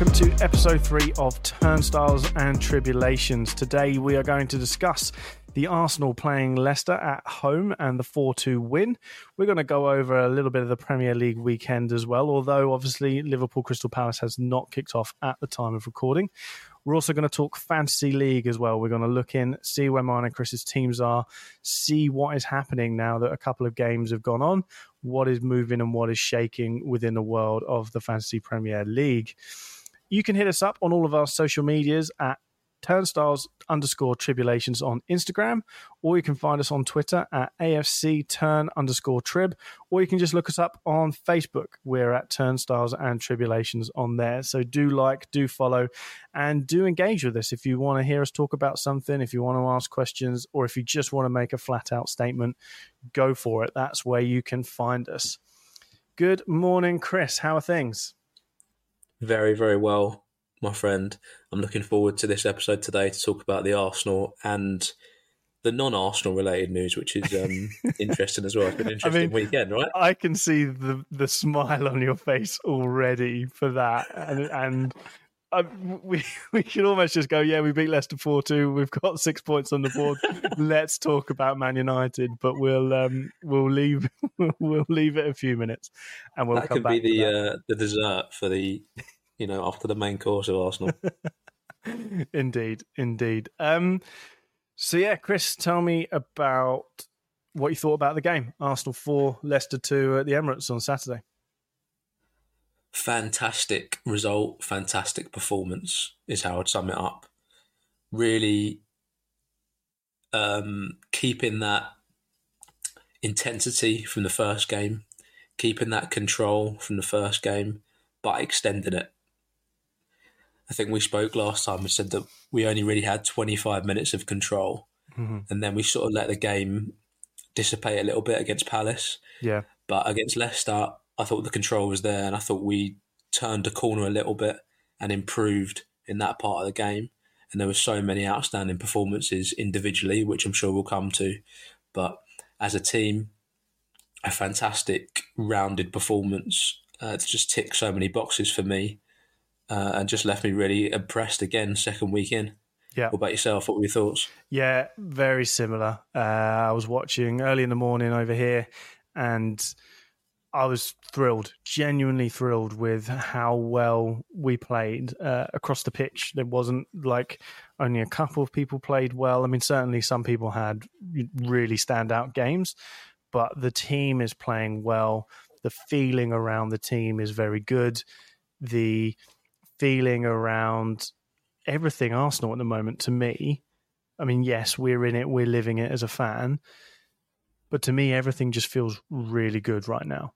welcome to episode three of Turnstiles and Tribulations. Today we are going to discuss the Arsenal playing Leicester at home and the 4 2 win. We're going to go over a little bit of the Premier League weekend as well, although obviously Liverpool Crystal Palace has not kicked off at the time of recording. We're also going to talk Fantasy League as well. We're going to look in, see where mine and Chris's teams are, see what is happening now that a couple of games have gone on, what is moving and what is shaking within the world of the Fantasy Premier League. You can hit us up on all of our social medias at turnstiles underscore tribulations on Instagram, or you can find us on Twitter at AFC turn underscore trib, or you can just look us up on Facebook. We're at turnstiles and tribulations on there. So do like, do follow, and do engage with us if you want to hear us talk about something, if you want to ask questions, or if you just want to make a flat out statement, go for it. That's where you can find us. Good morning, Chris. How are things? Very, very well my friend. I'm looking forward to this episode today to talk about the Arsenal and the non-Arsenal related news, which is um, interesting as well. It's been an interesting I mean, weekend, right? I can see the the smile on your face already for that, and and uh, we we can almost just go, yeah, we beat Leicester four two. We've got six points on the board. Let's talk about Man United, but we'll um, we'll leave we'll leave it a few minutes, and we'll that come could back be the uh, the dessert for the you know, after the main course of Arsenal. indeed, indeed. Um, so yeah, Chris, tell me about what you thought about the game. Arsenal four, Leicester two at the Emirates on Saturday. Fantastic result, fantastic performance is how I'd sum it up. Really um, keeping that intensity from the first game, keeping that control from the first game, but extending it. I think we spoke last time and said that we only really had 25 minutes of control. Mm-hmm. And then we sort of let the game dissipate a little bit against Palace. Yeah. But against Leicester, I thought the control was there and I thought we turned the corner a little bit and improved in that part of the game. And there were so many outstanding performances individually, which I'm sure we'll come to. But as a team, a fantastic rounded performance uh, just tick so many boxes for me uh, and just left me really impressed again second week in. Yeah. What about yourself? What were your thoughts? Yeah, very similar. Uh, I was watching early in the morning over here and I was thrilled, genuinely thrilled with how well we played uh, across the pitch. There wasn't like only a couple of people played well. I mean, certainly some people had really standout games, but the team is playing well. The feeling around the team is very good. The feeling around everything Arsenal at the moment to me. I mean, yes, we're in it, we're living it as a fan, but to me, everything just feels really good right now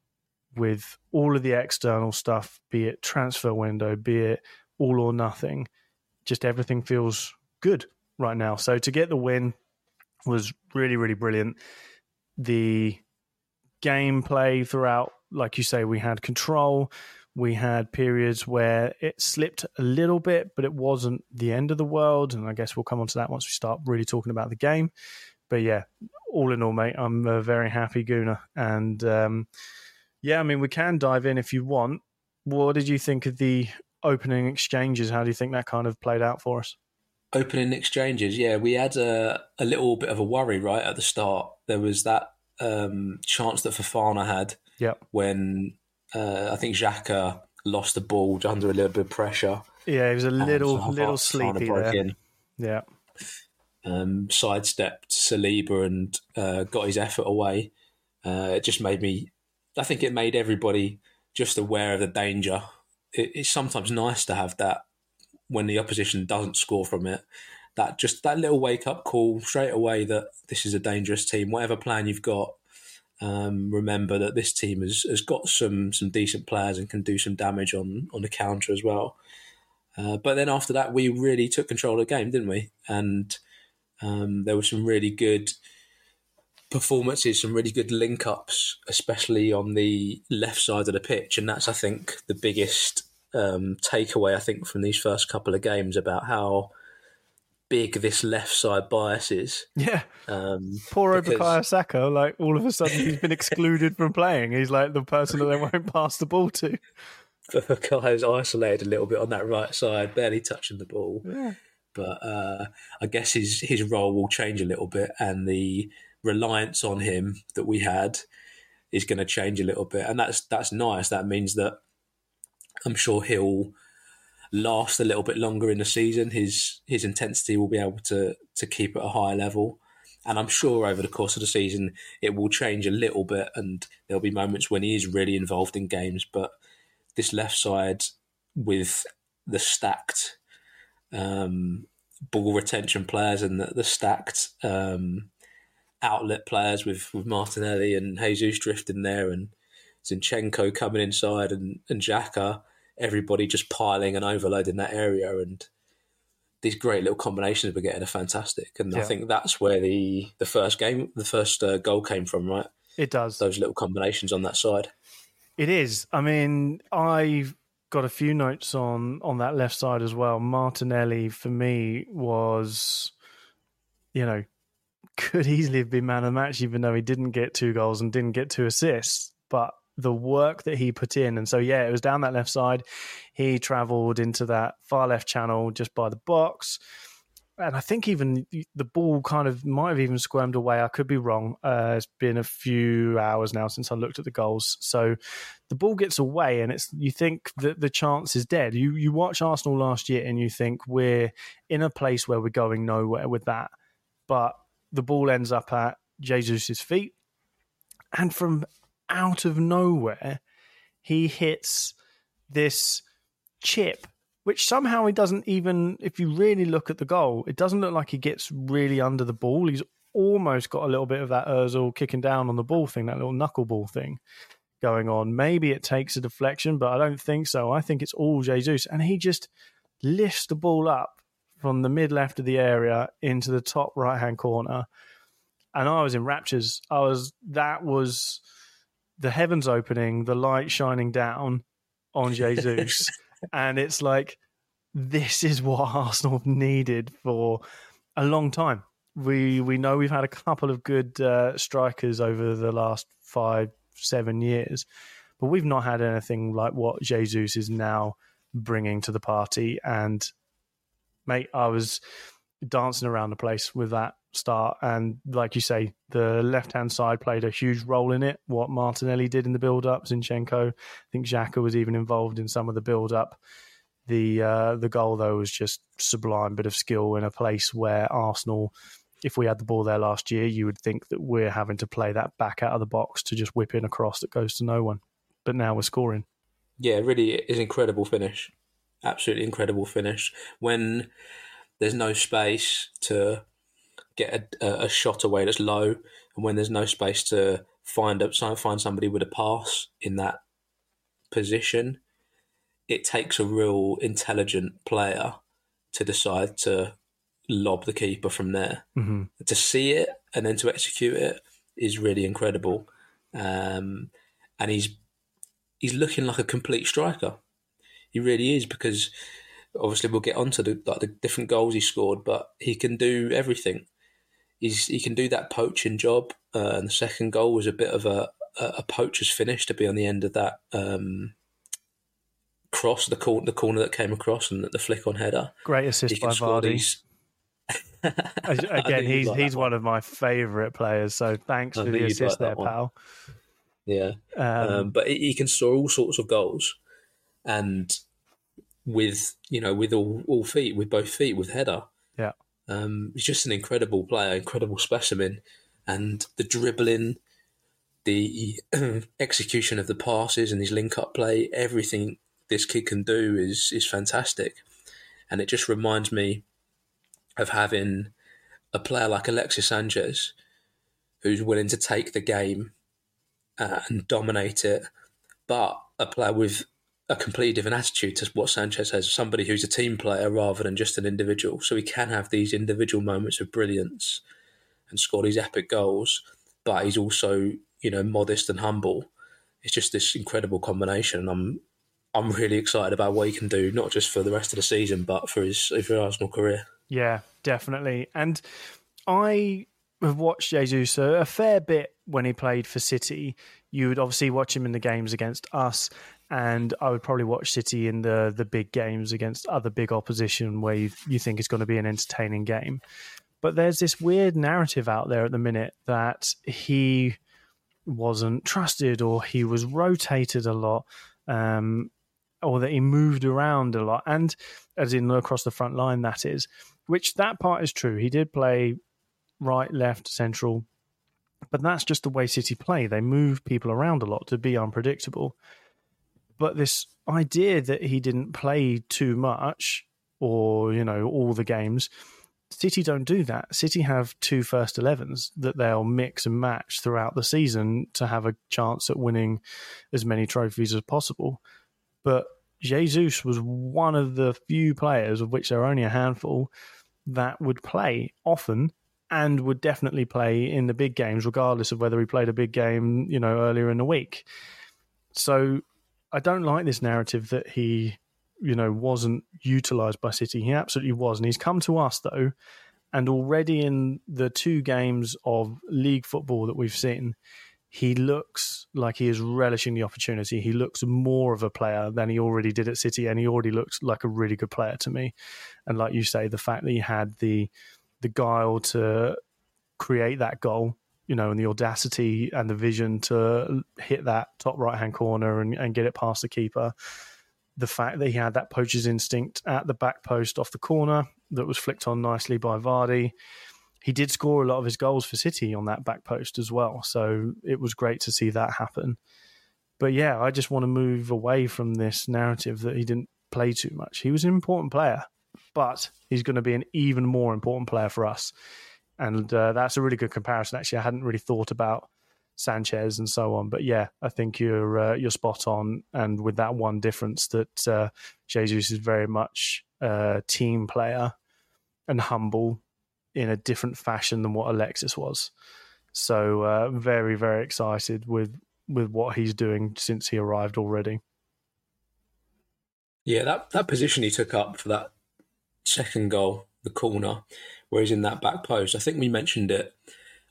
with all of the external stuff, be it transfer window, be it all or nothing. Just everything feels good right now. So to get the win was really, really brilliant. The gameplay throughout, like you say, we had control. We had periods where it slipped a little bit, but it wasn't the end of the world. And I guess we'll come on to that once we start really talking about the game. But yeah, all in all, mate, I'm a very happy Gooner. And um, yeah, I mean, we can dive in if you want. What did you think of the opening exchanges? How do you think that kind of played out for us? Opening exchanges, yeah, we had a, a little bit of a worry right at the start. There was that um, chance that Fofana had yep. when uh, I think Xhaka lost the ball under a little bit of pressure. Yeah, he was a little little sleepy there. In. Yeah. Um, sidestepped Saliba and uh, got his effort away. Uh, it just made me. I think it made everybody just aware of the danger. It, it's sometimes nice to have that when the opposition doesn't score from it. That just that little wake up call straight away that this is a dangerous team. Whatever plan you've got, um, remember that this team has, has got some some decent players and can do some damage on on the counter as well. Uh, but then after that, we really took control of the game, didn't we? And um, there were some really good performances, some really good link ups, especially on the left side of the pitch. And that's, I think, the biggest um, takeaway, I think, from these first couple of games about how big this left side bias is. Yeah. Um, Poor because... Bukayo Saka, like all of a sudden he's been excluded from playing. He's like the person that they won't pass the ball to. guy who's isolated a little bit on that right side, barely touching the ball. Yeah. But uh, I guess his his role will change a little bit, and the reliance on him that we had is going to change a little bit, and that's that's nice. That means that I'm sure he'll last a little bit longer in the season. His his intensity will be able to to keep at a high level, and I'm sure over the course of the season it will change a little bit, and there'll be moments when he is really involved in games. But this left side with the stacked um, ball retention players and the, the stacked um, outlet players with, with Martinelli and Jesus drifting there and Zinchenko coming inside and, and Xhaka, everybody just piling and overloading that area. And these great little combinations we're getting are fantastic. And yeah. I think that's where the, the first game, the first uh, goal came from, right? It does. Those little combinations on that side. It is. I mean, I've got a few notes on on that left side as well. Martinelli for me was, you know, could easily have been man of the match, even though he didn't get two goals and didn't get two assists. But the work that he put in, and so yeah, it was down that left side. He travelled into that far left channel just by the box and I think even the ball kind of might have even squirmed away. I could be wrong. Uh, it's been a few hours now since I looked at the goals. So the ball gets away, and it's you think that the chance is dead. You you watch Arsenal last year, and you think we're in a place where we're going nowhere with that, but the ball ends up at Jesus's feet, and from out of nowhere, he hits this chip which somehow he doesn't even, if you really look at the goal, it doesn't look like he gets really under the ball. He's almost got a little bit of that Ozil kicking down on the ball thing, that little knuckleball thing going on. Maybe it takes a deflection, but I don't think so. I think it's all Jesus. And he just lifts the ball up from the mid left of the area into the top right hand corner. And I was in raptures. I was, that was the heavens opening, the light shining down on Jesus. and it's like this is what Arsenal needed for a long time. We we know we've had a couple of good uh, strikers over the last five seven years, but we've not had anything like what Jesus is now bringing to the party. And mate, I was dancing around the place with that start. And like you say, the left hand side played a huge role in it. What Martinelli did in the build up, Zinchenko, I think Xhaka was even involved in some of the build up. The uh, the goal though was just sublime bit of skill in a place where Arsenal, if we had the ball there last year, you would think that we're having to play that back out of the box to just whip in a cross that goes to no one. But now we're scoring. Yeah, really is incredible finish. Absolutely incredible finish. When there's no space to get a, a, shot away that's low, and when there's no space to find up find somebody with a pass in that position, it takes a real intelligent player to decide to lob the keeper from there. Mm-hmm. To see it and then to execute it is really incredible. Um, and he's he's looking like a complete striker. He really is because obviously we'll get onto the like the different goals he scored, but he can do everything he's he can do that poaching job. Uh, and the second goal was a bit of a a poacher's finish to be on the end of that um, cross, the corner, the corner that came across, and the flick on header. Great assist by Vardy. Again, he's like he's one. one. of my favourite players. So thanks I for the assist like there, one. pal. Yeah, um, um, but he can score all sorts of goals, and with you know with all all feet, with both feet, with header. Yeah, um, he's just an incredible player, incredible specimen, and the dribbling, the execution of the passes, and his link-up play, everything this kid can do is is fantastic, and it just reminds me of having a player like Alexis Sanchez, who's willing to take the game uh, and dominate it, but a player with a completely different attitude to what Sanchez has, somebody who's a team player rather than just an individual. So he can have these individual moments of brilliance and score these epic goals, but he's also, you know, modest and humble. It's just this incredible combination. And I'm I'm really excited about what he can do, not just for the rest of the season, but for his for Arsenal career. Yeah, definitely. And I have watched Jesus a fair bit when he played for City. You would obviously watch him in the games against us and I would probably watch City in the the big games against other big opposition where you you think it's going to be an entertaining game. But there's this weird narrative out there at the minute that he wasn't trusted or he was rotated a lot. Um, or that he moved around a lot, and as in across the front line, that is, which that part is true. He did play right, left, central, but that's just the way City play. They move people around a lot to be unpredictable. But this idea that he didn't play too much or, you know, all the games, City don't do that. City have two first 11s that they'll mix and match throughout the season to have a chance at winning as many trophies as possible. But Jesus was one of the few players, of which there are only a handful, that would play often and would definitely play in the big games, regardless of whether he played a big game, you know, earlier in the week. So I don't like this narrative that he, you know, wasn't utilized by City. He absolutely was. And he's come to us, though. And already in the two games of league football that we've seen, he looks like he is relishing the opportunity. He looks more of a player than he already did at City, and he already looks like a really good player to me. And like you say, the fact that he had the the guile to create that goal, you know, and the audacity and the vision to hit that top right hand corner and, and get it past the keeper. The fact that he had that poacher's instinct at the back post off the corner that was flicked on nicely by Vardy. He did score a lot of his goals for City on that back post as well. So it was great to see that happen. But yeah, I just want to move away from this narrative that he didn't play too much. He was an important player but he's going to be an even more important player for us. And uh, that's a really good comparison. Actually, I hadn't really thought about Sanchez and so on, but yeah, I think you're uh, you're spot on. And with that one difference that uh, Jesus is very much a team player and humble in a different fashion than what Alexis was. So uh, very very excited with with what he's doing since he arrived already. Yeah, that, that position he took up for that second goal, the corner, where he's in that back post. I think we mentioned it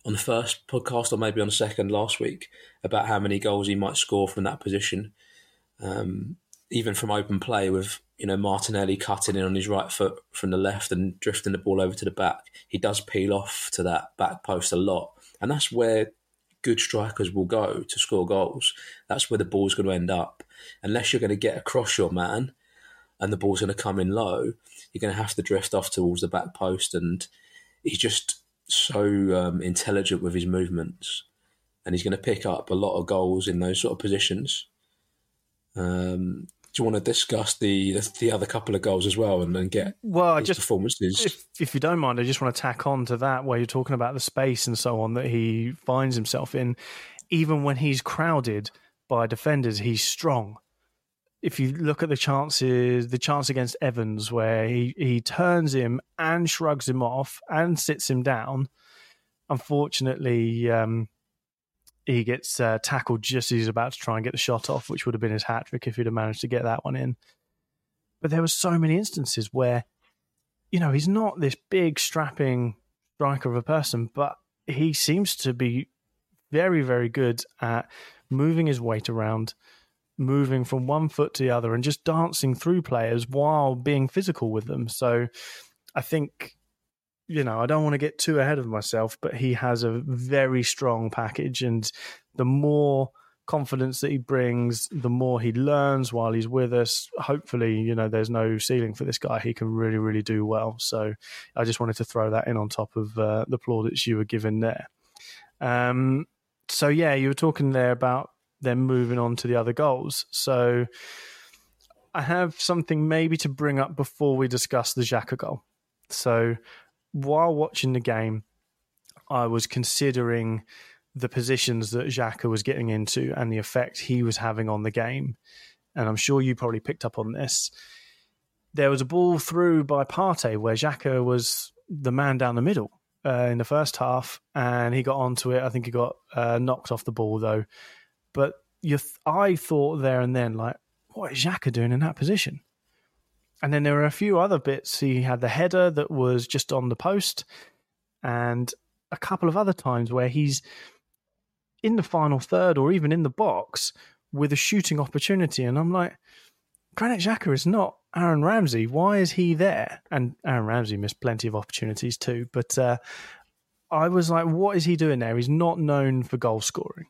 on the first podcast or maybe on the second last week about how many goals he might score from that position. Um, even from open play with you know Martinelli cutting in on his right foot from the left and drifting the ball over to the back, he does peel off to that back post a lot, and that's where good strikers will go to score goals. That's where the ball's going to end up, unless you're going to get across your man and the ball's going to come in low you're going to have to drift off towards the back post. And he's just so um, intelligent with his movements, and he's going to pick up a lot of goals in those sort of positions. Um, do you want to discuss the, the, the other couple of goals as well, and then get well? just performances. If, if you don't mind, I just want to tack on to that where you're talking about the space and so on that he finds himself in. Even when he's crowded by defenders, he's strong if you look at the chances, the chance against Evans where he, he turns him and shrugs him off and sits him down, unfortunately, um, he gets uh, tackled just as he's about to try and get the shot off, which would have been his hat trick if he'd have managed to get that one in. But there were so many instances where, you know, he's not this big strapping striker of a person, but he seems to be very, very good at moving his weight around moving from one foot to the other and just dancing through players while being physical with them. So I think, you know, I don't want to get too ahead of myself, but he has a very strong package. And the more confidence that he brings, the more he learns while he's with us. Hopefully, you know, there's no ceiling for this guy. He can really, really do well. So I just wanted to throw that in on top of uh, the plaudits you were given there. Um, so yeah, you were talking there about then moving on to the other goals. So I have something maybe to bring up before we discuss the Xhaka goal. So while watching the game, I was considering the positions that Xhaka was getting into and the effect he was having on the game. And I'm sure you probably picked up on this. There was a ball through by Partey where Xhaka was the man down the middle uh, in the first half, and he got onto it. I think he got uh, knocked off the ball though, but th- I thought there and then, like, what is Xhaka doing in that position? And then there were a few other bits. He had the header that was just on the post, and a couple of other times where he's in the final third or even in the box with a shooting opportunity. And I'm like, Granit Xhaka is not Aaron Ramsey. Why is he there? And Aaron Ramsey missed plenty of opportunities too. But uh, I was like, what is he doing there? He's not known for goal scoring.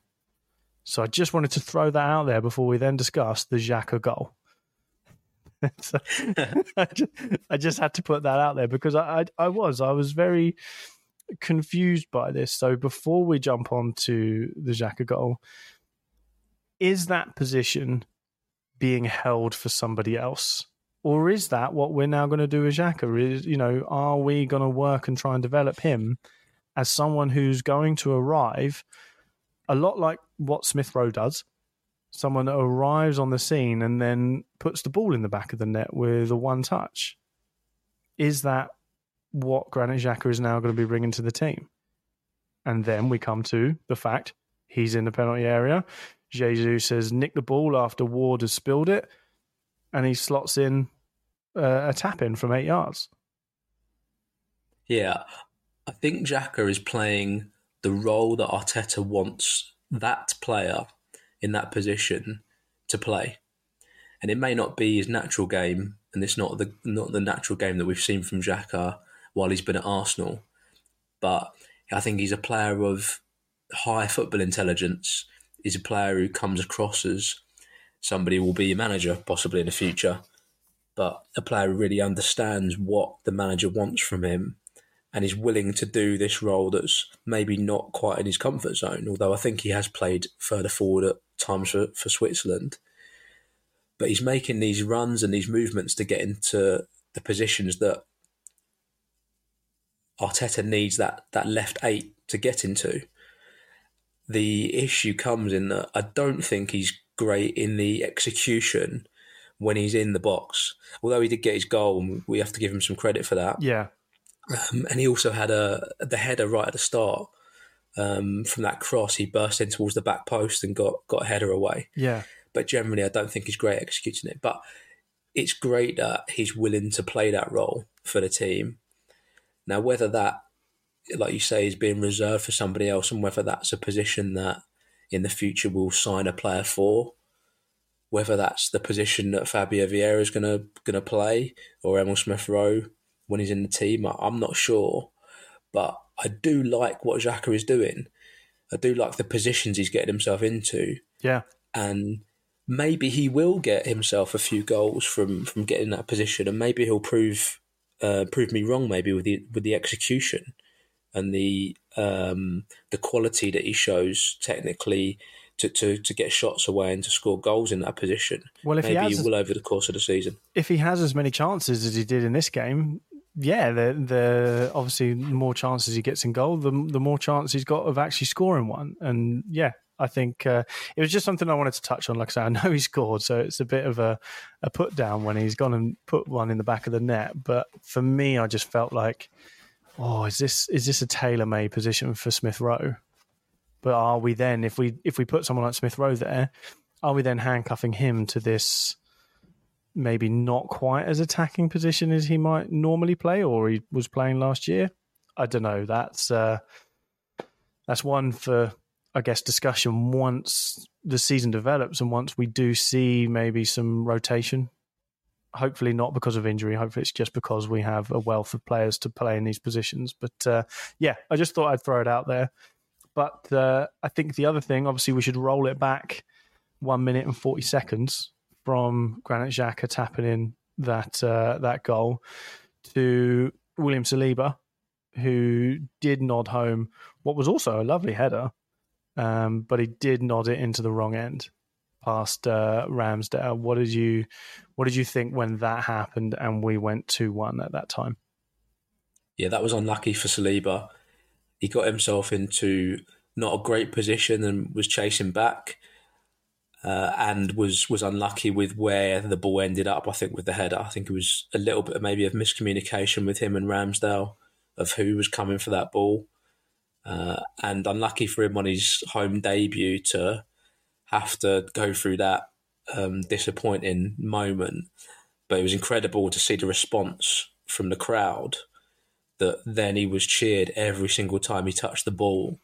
So I just wanted to throw that out there before we then discuss the Xhaka goal. so I, just, I, just, had to put that out there because I, I, I was I was very confused by this. So before we jump on to the Xhaka goal, is that position being held for somebody else? Or is that what we're now going to do with Xhaka? Is you know, are we going to work and try and develop him as someone who's going to arrive a lot like what Smith Rowe does? Someone arrives on the scene and then puts the ball in the back of the net with a one touch. Is that what Granit Xhaka is now going to be bringing to the team? And then we come to the fact he's in the penalty area. Jesus has nicked the ball after Ward has spilled it, and he slots in uh, a tap in from eight yards. Yeah, I think Xhaka is playing the role that Arteta wants that player in that position to play. And it may not be his natural game, and it's not the not the natural game that we've seen from Xhaka while he's been at Arsenal. But I think he's a player of high football intelligence. He's a player who comes across as somebody who will be a manager possibly in the future, but a player who really understands what the manager wants from him and is willing to do this role that's maybe not quite in his comfort zone. Although I think he has played further forward at times for, for Switzerland. But he's making these runs and these movements to get into the positions that Arteta needs that that left eight to get into. The issue comes in that I don't think he's great in the execution when he's in the box. Although he did get his goal, we have to give him some credit for that. Yeah. Um, and he also had a the header right at the start um, from that cross. He burst in towards the back post and got got a header away. Yeah. But generally, I don't think he's great executing it. But it's great that he's willing to play that role for the team. Now, whether that, like you say, is being reserved for somebody else, and whether that's a position that in the future we'll sign a player for, whether that's the position that Fabio Vieira is going to going to play or Emil Smith Rowe when he's in the team, I'm not sure. But I do like what Xhaka is doing. I do like the positions he's getting himself into. Yeah. And maybe he will get himself a few goals from from getting that position, and maybe he'll prove uh, prove me wrong. Maybe with the with the execution and the um, the quality that he shows technically to, to, to get shots away and to score goals in that position. Well, if maybe he, has, he will over the course of the season. If he has as many chances as he did in this game, yeah, the the obviously the more chances he gets in goal, the the more chance he's got of actually scoring one. And yeah, I think uh, it was just something I wanted to touch on. Like I say, I know he scored, so it's a bit of a, a put down when he's gone and put one in the back of the net. But for me, I just felt like, oh, is this is this a tailor made position for Smith Rowe? But are we then, if we if we put someone like Smith Rowe there, are we then handcuffing him to this? Maybe not quite as attacking position as he might normally play, or he was playing last year. I don't know. That's uh, that's one for I guess, discussion once the season develops and once we do see maybe some rotation. Hopefully, not because of injury. Hopefully, it's just because we have a wealth of players to play in these positions. But uh, yeah, I just thought I'd throw it out there. But uh, I think the other thing, obviously, we should roll it back one minute and 40 seconds from Granit Xhaka tapping in that uh, that goal to William Saliba, who did nod home what was also a lovely header um, but he did nod it into the wrong end past uh, Ramsdale. What did you What did you think when that happened and we went two one at that time? Yeah, that was unlucky for Saliba. He got himself into not a great position and was chasing back, uh, and was was unlucky with where the ball ended up. I think with the header, I think it was a little bit maybe of miscommunication with him and Ramsdale of who was coming for that ball. Uh, and unlucky for him on his home debut to have to go through that um, disappointing moment. But it was incredible to see the response from the crowd that then he was cheered every single time he touched the ball.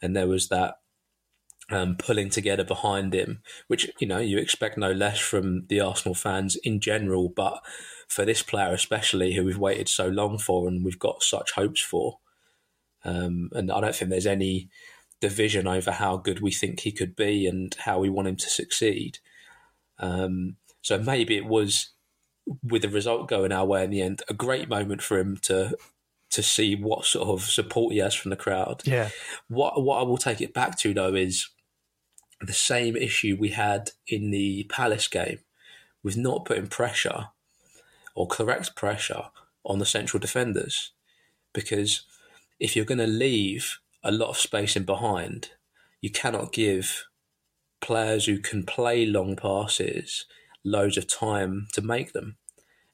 And there was that um, pulling together behind him, which you know you expect no less from the Arsenal fans in general, but for this player especially, who we've waited so long for and we've got such hopes for, um, and I don't think there's any division over how good we think he could be and how we want him to succeed. Um, so maybe it was with the result going our way in the end, a great moment for him to to see what sort of support he has from the crowd. Yeah. What what I will take it back to though is the same issue we had in the Palace game with not putting pressure or correct pressure on the central defenders. Because if you're going to leave a lot of space in behind, you cannot give players who can play long passes loads of time to make them.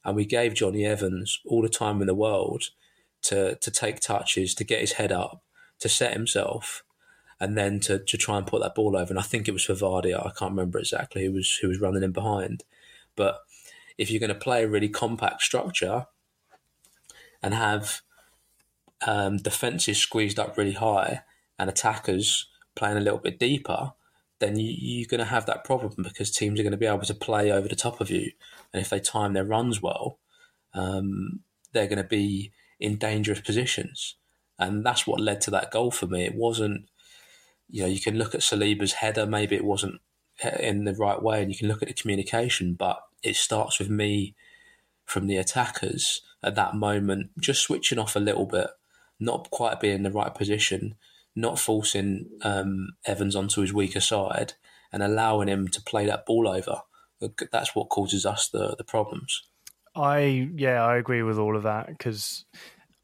And we gave Jonny Evans all the time in the world to to take touches, to get his head up, to set himself, and then to, to try and put that ball over. And I think it was for Vardy. I can't remember exactly who was who was running in behind. But if you're going to play a really compact structure and have um, defenses squeezed up really high and attackers playing a little bit deeper, then you, you're going to have that problem because teams are going to be able to play over the top of you. And if they time their runs well, um, they're going to be in dangerous positions. And that's what led to that goal for me. It wasn't, you know, you can look at Saliba's header, maybe it wasn't in the right way, and you can look at the communication, but it starts with me from the attackers at that moment, just switching off a little bit, not quite being in the right position, not forcing um, Evans onto his weaker side, and allowing him to play that ball over. That's what causes us the, the problems. I yeah, I agree with all of that because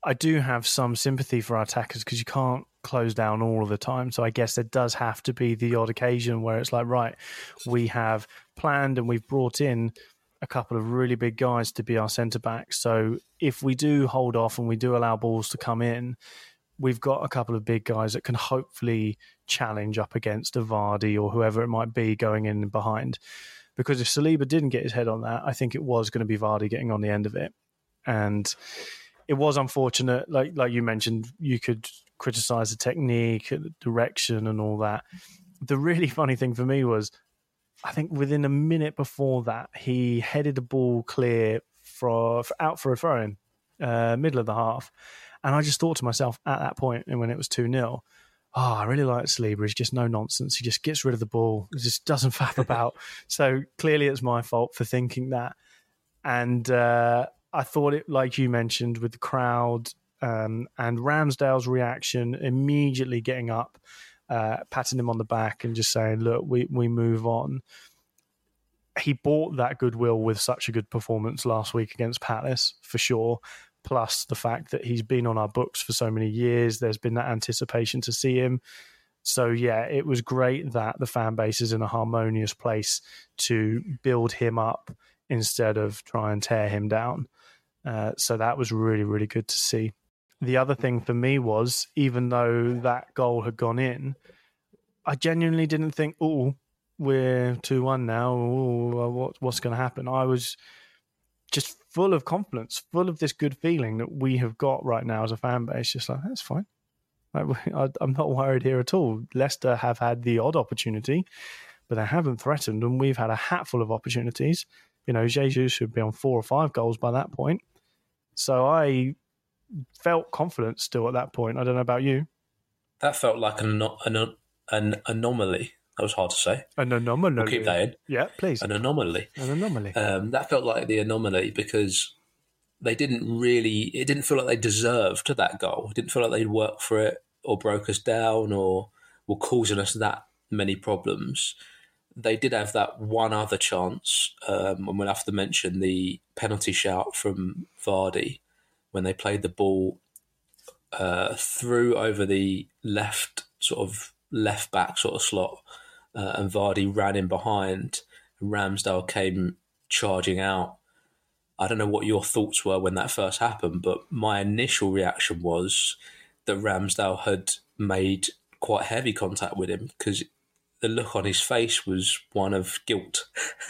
I do have some sympathy for our attackers because you can't close down all of the time. So I guess there does have to be the odd occasion where it's like, right, we have planned and we've brought in a couple of really big guys to be our centre backs. So if we do hold off and we do allow balls to come in, we've got a couple of big guys that can hopefully challenge up against a Vardy or whoever it might be going in behind. Because if Saliba didn't get his head on that, I think it was going to be Vardy getting on the end of it. And it was unfortunate, like like you mentioned, you could criticize the technique, the direction, and all that. The really funny thing for me was, I think within a minute before that, he headed the ball clear for, for out for a throw in, uh, middle of the half, and I just thought to myself at that point, and when it was two 0 oh, I really like Saliba. He's just no nonsense. He just gets rid of the ball. He just doesn't faff about. so clearly, it's my fault for thinking that. And uh, I thought it, like you mentioned, with the crowd um, and Ramsdale's reaction, immediately getting up, uh, patting him on the back, and just saying, "Look, we we move on." He bought that goodwill with such a good performance last week against Palace, for sure plus the fact that he's been on our books for so many years. There's been that anticipation to see him. So yeah, it was great that the fan base is in a harmonious place to build him up instead of try and tear him down. Uh, so that was really really good to see. The other thing for me was even though that goal had gone in, I genuinely didn't think, oh, we're two one now. Ooh, uh, what, what's going to happen? I was just full of confidence, full of this good feeling that we have got right now as a fan base. Just like that's fine. I, I'm not worried here at all. Leicester have had the odd opportunity, but they haven't threatened, and we've had a hatful of opportunities. You know, Jesus should be on four or five goals by that point. So I felt confident still at that point. I don't know about you. That felt like an an, an anomaly that was hard to say. An anomaly. We'll keep that in. Yeah, please. An anomaly. An anomaly. Um, that felt like the anomaly because they didn't really. It didn't feel like they deserved that goal. It didn't feel like they'd worked for it or broke us down or were causing us that many problems. They did have that one other chance, um, and we'll have to mention the penalty shout from Vardy when they played the ball uh, through over the left sort of left back sort of slot uh, and Vardy ran in behind. And Ramsdale came charging out. I don't know what your thoughts were when that first happened, but my initial reaction was that Ramsdale had made quite heavy contact with him because the look on his face was one of guilt.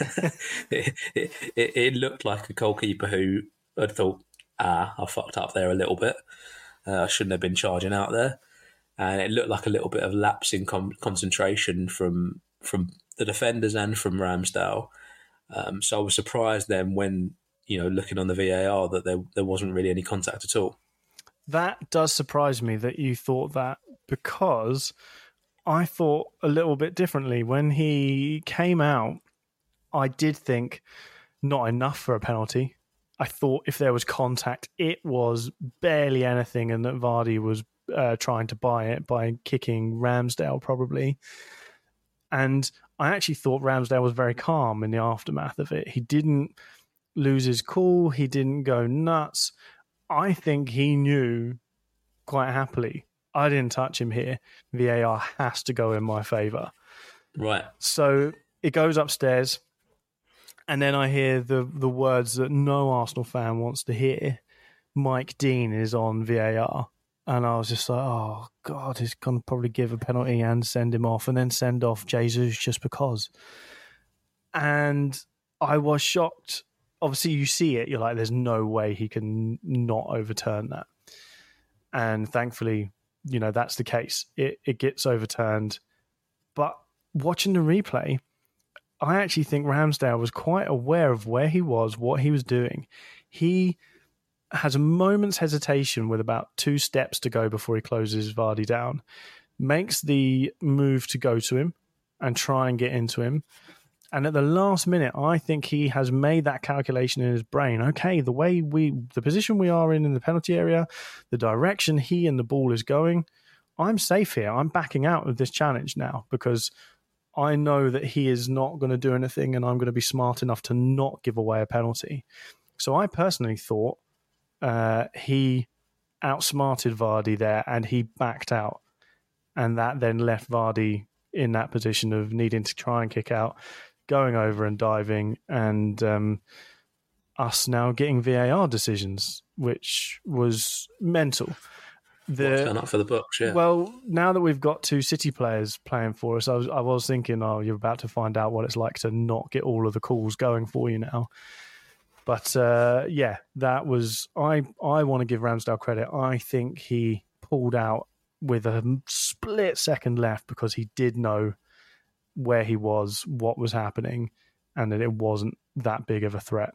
it, it, it, looked like a goalkeeper who had thought, ah, I fucked up there a little bit. Uh, I shouldn't have been charging out there. and it looked like a little bit of lapse in com- concentration from from the defenders and from Ramsdale. Um, so I was surprised then when you know looking on the VAR that there there wasn't really any contact at all. That does surprise me that you thought that because I thought a little bit differently when he came out. I did think not enough for a penalty. I thought if there was contact, it was barely anything, and that Vardy was uh, trying to buy it by kicking Ramsdale, probably. And I actually thought Ramsdale was very calm in the aftermath of it. He didn't lose his cool, he didn't go nuts. I think he knew quite happily I didn't touch him here. VAR has to go in my favour. Right. So it goes upstairs, and then I hear the the words that no Arsenal fan wants to hear. Mike Dean is on VAR, and I was just like, "Oh God, he's to probably give a penalty and send him off, and then send off Jesus just because." And I was shocked. Obviously, you see it, you're like, "There's no way he can not overturn that." And thankfully, you know that's the case. It it gets overturned, but watching the replay, I actually think Ramsdale was quite aware of where he was, what he was doing. He has a moment's hesitation with about two steps to go before he closes Vardy down, makes the move to go to him and try and get into him. And at the last minute, I think he has made that calculation in his brain. Okay, the way we, the position we are in in the penalty area, the direction he and the ball is going, I'm safe here. I'm backing out of this challenge now because I know that he is not going to do anything and I'm going to be smart enough to not give away a penalty. So I personally thought uh, he outsmarted Vardy there and he backed out. And that then left Vardy in that position of needing to try and kick out going over and diving, and um, us now getting VAR decisions, which was mental. The, turn up for the books, yeah. Well, now that we've got two City players playing for us, I was I was thinking, oh, you're about to find out what it's like to not get all of the calls going for you now. But uh, yeah, that was I. I want to give Ramsdale credit. I think he pulled out with a split second left because he did know where he was, what was happening, and that it wasn't that big of a threat.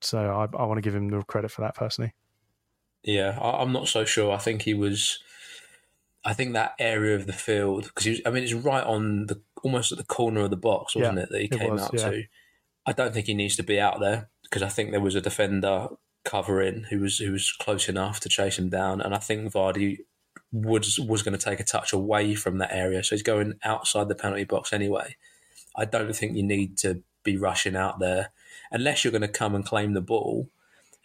So I, I want to give him the credit for that personally. Yeah, I, am not so sure. I think he was. I think that area of the field because he was. I mean, it's right on the almost at the corner of the box, wasn't yeah, it? That he came was, out yeah. to. I don't think he needs to be out there because I think there was a defender covering who was who was close enough to chase him down, and I think Vardy was was going to take a touch away from that area. So he's going outside the penalty box anyway. I don't think you need to be rushing out there unless you're going to come and claim the ball.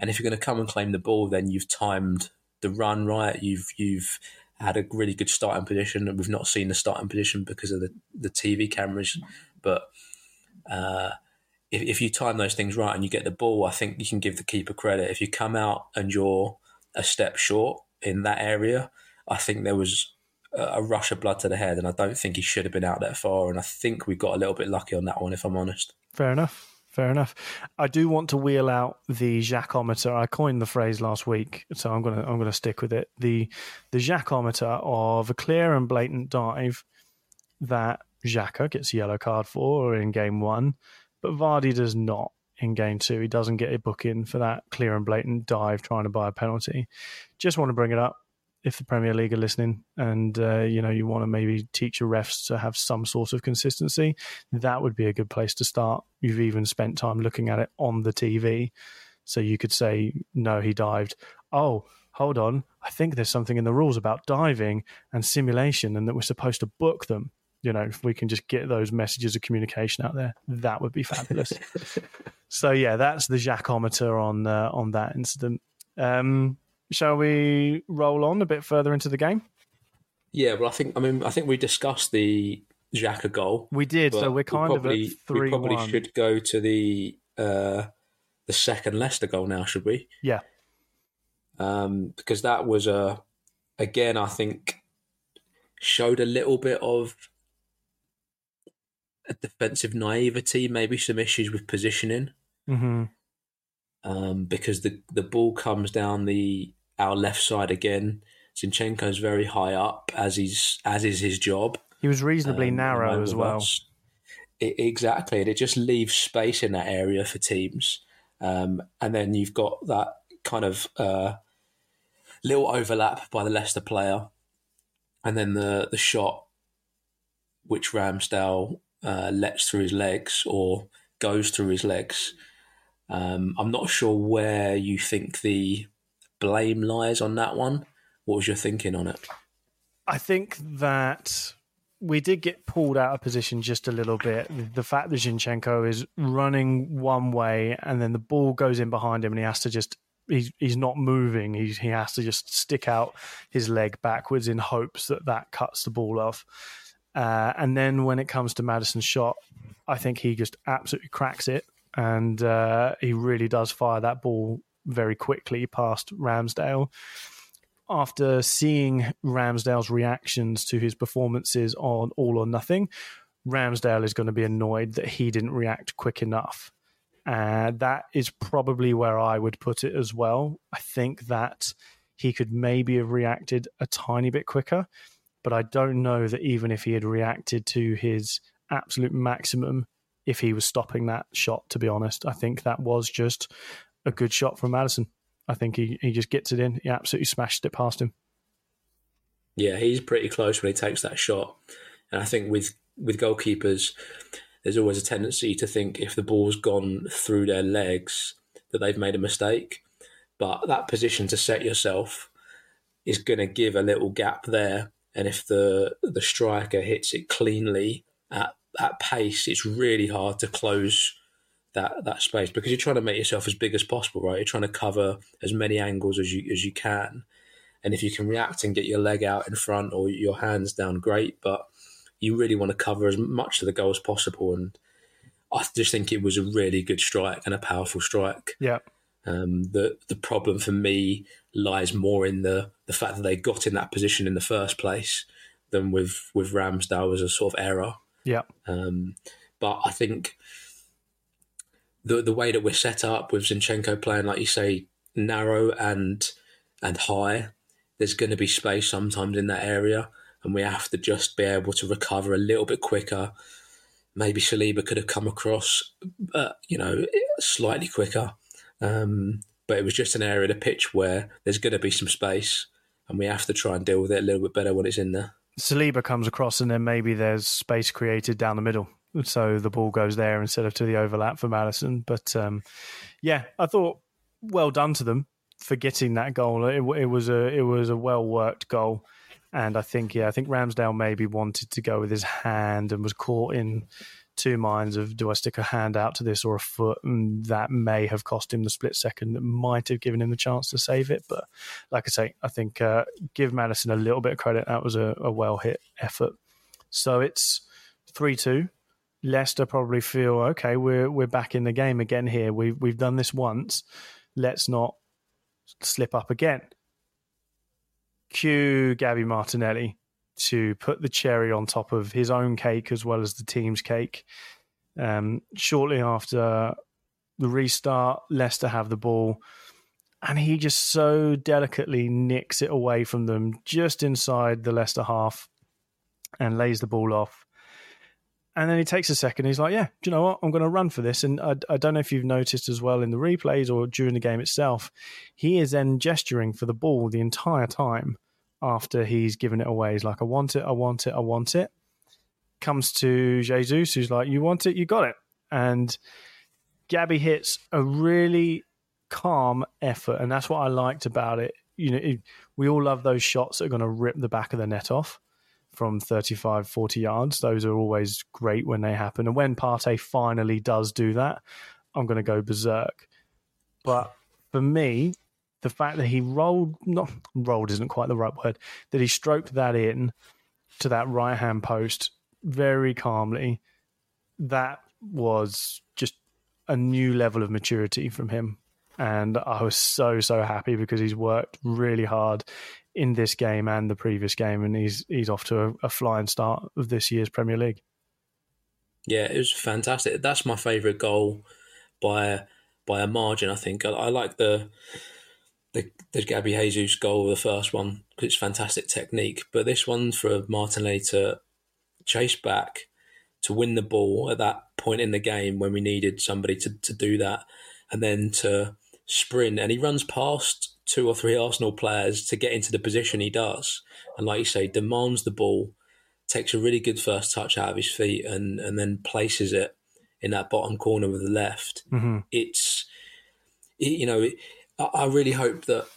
And if you're going to come and claim the ball, then you've timed the run right. You've you've had a really good starting position, we've not seen the starting position because of the the TV cameras. But uh, if if you time those things right and you get the ball, I think you can give the keeper credit. If you come out and you're a step short in that area, I think there was a rush of blood to the head, and I don't think he should have been out that far. And I think we got a little bit lucky on that one, if I'm honest. Fair enough. Fair enough. I do want to wheel out the Xhakometer. I coined the phrase last week, so I'm gonna I'm gonna stick with it. The the Xhakometer of a clear and blatant dive that Xhaka gets a yellow card for in game one, but Vardy does not in game two. He doesn't get a book in for that clear and blatant dive trying to buy a penalty. Just want to bring it up if the Premier League are listening and uh, you know you want to maybe teach your refs to have some sort of consistency, that would be a good place to start. You've even spent time looking at it on the TV, so you could say, "No, he dived." Oh, hold on, I think there's something in the rules about diving and simulation, and that we're supposed to book them. You know, if we can just get those messages of communication out there, that would be fabulous. so yeah, that's the Xhakometer on uh, on that incident. Um, Shall we roll on a bit further into the game? Yeah, well, I think I mean I think we discussed the Xhaka goal. We did, so we're kind we probably, of at three. We probably should go to the uh, the second Leicester goal now, should we? Yeah, um, because that was a again I think showed a little bit of a defensive naivety, maybe some issues with positioning. Mm-hmm. Um, because the the ball comes down the our left side again. Zinchenko's very high up, as he's as is his job. He was reasonably um, narrow as well. It, exactly, and it just leaves space in that area for teams. Um, and then you've got that kind of uh, little overlap by the Leicester player, and then the the shot which Ramsdale uh, lets through his legs or goes through his legs. Um, I'm not sure where you think the blame lies on that one. What was your thinking on it? I think that we did get pulled out of position just a little bit. The fact that Zinchenko is running one way and then the ball goes in behind him and he has to just he's he's not moving. He he has to just stick out his leg backwards in hopes that that cuts the ball off. Uh, and then when it comes to Maddison's shot, I think he just absolutely cracks it, and uh, he really does fire that ball very quickly past Ramsdale. After seeing Ramsdale's reactions to his performances on All or Nothing, Ramsdale is going to be annoyed that he didn't react quick enough. And that is probably where I would put it as well. I think that he could maybe have reacted a tiny bit quicker but I don't know that even if he had reacted to his absolute maximum, if he was stopping that shot, to be honest, I think that was just a good shot from Maddison. I think he, he just gets it in. He absolutely smashed it past him. Yeah, he's pretty close when he takes that shot. And I think with, with goalkeepers, there's always a tendency to think if the ball's gone through their legs that they've made a mistake. But that position to set yourself is going to give a little gap there and if the the striker hits it cleanly at at pace, it's really hard to close that that space because you're trying to make yourself as big as possible, right? You're trying to cover as many angles as you as you can, and if you can react and get your leg out in front or your hands down, great. But you really want to cover as much of the goal as possible, and I just think it was a really good strike and a powerful strike. Yeah. Um, the the problem for me lies more in the the fact that they got in that position in the first place than with with Ramsdale as a sort of error. Yeah. Um, but I think the the way that we're set up with Zinchenko playing, like you say, narrow and and high, there's going to be space sometimes in that area, and we have to just be able to recover a little bit quicker. Maybe Saliba could have come across, uh, you know, slightly quicker. Um, but it was just an area of the pitch where there's going to be some space, and we have to try and deal with it a little bit better when it's in there. Saliba comes across, and then maybe there's space created down the middle, so the ball goes there instead of to the overlap for Maddison. But um, yeah, I thought well done to them for getting that goal. It, it was a it was a well worked goal, and I think yeah, I think Ramsdale maybe wanted to go with his hand and was caught in two minds of do I stick a hand out to this or a foot, and that may have cost him the split second that might have given him the chance to save it. But like I say, I think uh, give Maddison a little bit of credit. That was a, a well hit effort. So it's three two. Leicester probably feel okay. We're we're back in the game again here. We've we've done this once. Let's not slip up again. Cue Gabby Martinelli to put the cherry on top of his own cake as well as the team's cake. Um, shortly after the restart, Leicester have the ball, and he just so delicately nicks it away from them just inside the Leicester half and lays the ball off. And then he takes a second. He's like, "Yeah, do you know what? I'm going to run for this." And I, I don't know if you've noticed as well in the replays or during the game itself, he is then gesturing for the ball the entire time after he's given it away. He's like, I want it, I want it, I want it. Comes to Jesus, who's like, You want it, you got it. And Gabby hits a really calm effort. And that's what I liked about it. You know, it, we all love those shots that are going to rip the back of the net off from 35, 40 yards. Those are always great when they happen. And when Partey finally does do that, I'm going to go berserk. But for me, the fact that he rolled not rolled isn't quite the right word that he stroked that in to that right hand post very calmly that was just a new level of maturity from him and I was so so happy because he's worked really hard in this game and the previous game and he's he's off to a, a flying start of this year's Premier League yeah it was fantastic that's my favorite goal by by a margin I think I, I like the the, the Gabby Jesus goal, the first one, because it's fantastic technique. But this one for Martinelli to chase back to win the ball at that point in the game when we needed somebody to, to do that, and then to sprint. And he runs past two or three Arsenal players to get into the position he does. And like you say, demands the ball, takes a really good first touch out of his feet, and, and then places it in that bottom corner with the left. Mm-hmm. It's, it, you know, it, I really hope that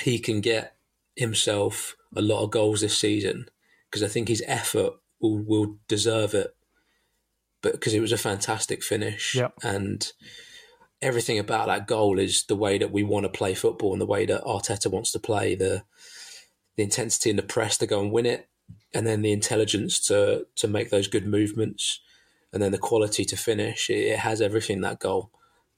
he can get himself a lot of goals this season because I think his effort will will deserve it. But because it was a fantastic finish, yep. and everything about that goal is the way that we want to play football and the way that Arteta wants to play the the intensity and the press to go and win it, and then the intelligence to to make those good movements, and then the quality to finish. It, it has everything that goal.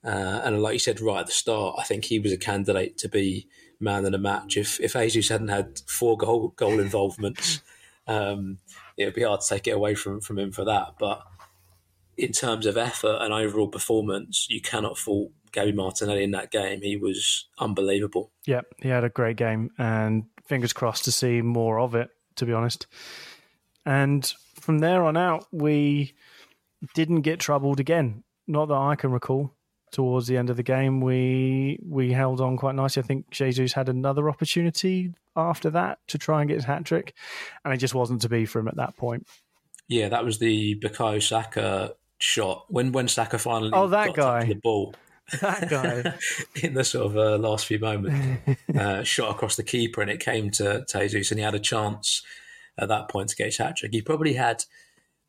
Uh, and like you said right at the start, I think he was a candidate to be man of the match. If if Jesus hadn't had four goal goal involvements, um, it would be hard to take it away from from him for that. But in terms of effort and overall performance, you cannot fault Gabby Martinelli in that game. He was unbelievable. Yep, he had a great game, and fingers crossed to see more of it. To be honest, and from there on out, we didn't get troubled again. Not that I can recall towards the end of the game, we we held on quite nicely. I think Jesus had another opportunity after that to try and get his hat trick, and it just wasn't to be for him at that point. Yeah, that was the Bukayo Saka shot when when Saka finally oh that guy the ball. That guy in the sort of uh, last few moments, uh, shot across the keeper, and it came to, Jesus, and he had a chance at that point to get his hat trick. He probably had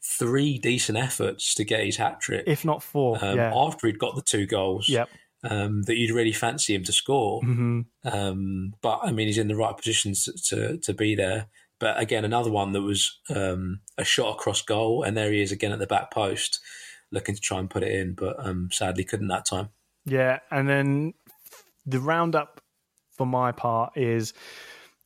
three decent efforts to get his hat trick, if not four, um, yeah. after he'd got the two goals. Yep. Um, that you'd really fancy him to score. Mm-hmm. Um, but I mean, he's in the right positions to, to, to be there. But again, another one that was um, a shot across goal, and there he is again at the back post, looking to try and put it in, but um, sadly couldn't that time. Yeah, and then the roundup for my part is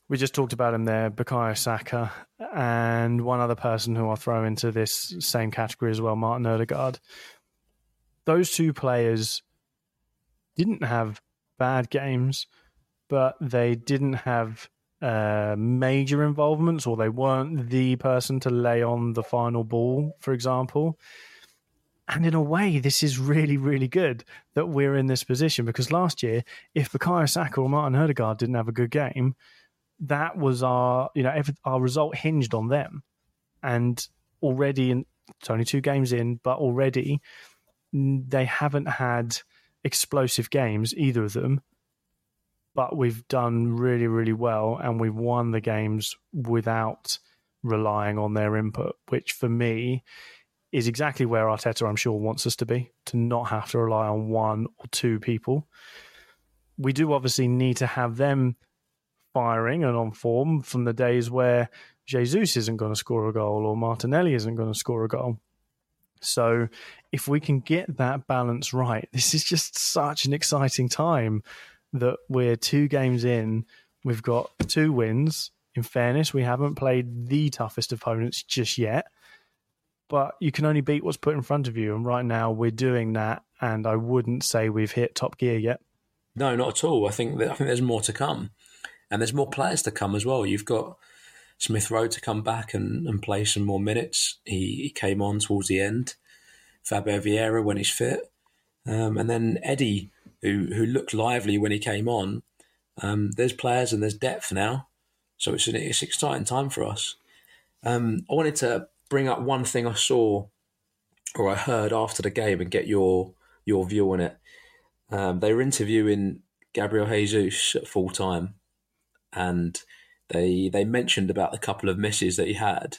we just talked about him there, Bukayo Saka, and one other person who I'll throw into this same category as well, Martin Odegaard. Those two players didn't have bad games, but they didn't have uh, major involvements, or they weren't the person to lay on the final ball, for example. And in a way, this is really, really good that we're in this position because last year, if Bukayo Saka or Martin Odegaard didn't have a good game, that was our you know every, our result hinged on them, and already in it's only two games in, but already they haven't had explosive games either of them. But we've done really really well, and we've won the games without relying on their input, which for me is exactly where Arteta, I'm sure, wants us to be to not have to rely on one or two people. We do obviously need to have them firing and on form from the days where Jesus isn't going to score a goal or Martinelli isn't going to score a goal. So, if we can get that balance right, this is just such an exciting time that we're two games in. We've got two wins. In fairness, we haven't played the toughest opponents just yet, but you can only beat what's put in front of you. And right now, we're doing that. And I wouldn't say we've hit top gear yet. No, not at all. I think that, I think there's more to come and there's more players to come as well. You've got Smith Rowe to come back and, and play some more minutes. He, he came on towards the end. Fabio Vieira when he's fit, um, and then Eddie, who who looked lively when he came on. Um, there's players and there's depth now, so it's an it's exciting time for us. Um, I wanted to bring up one thing I saw or I heard after the game and get your your view on it. Um, they were interviewing Gabriel Jesus at full time, and they they mentioned about the couple of misses that he had,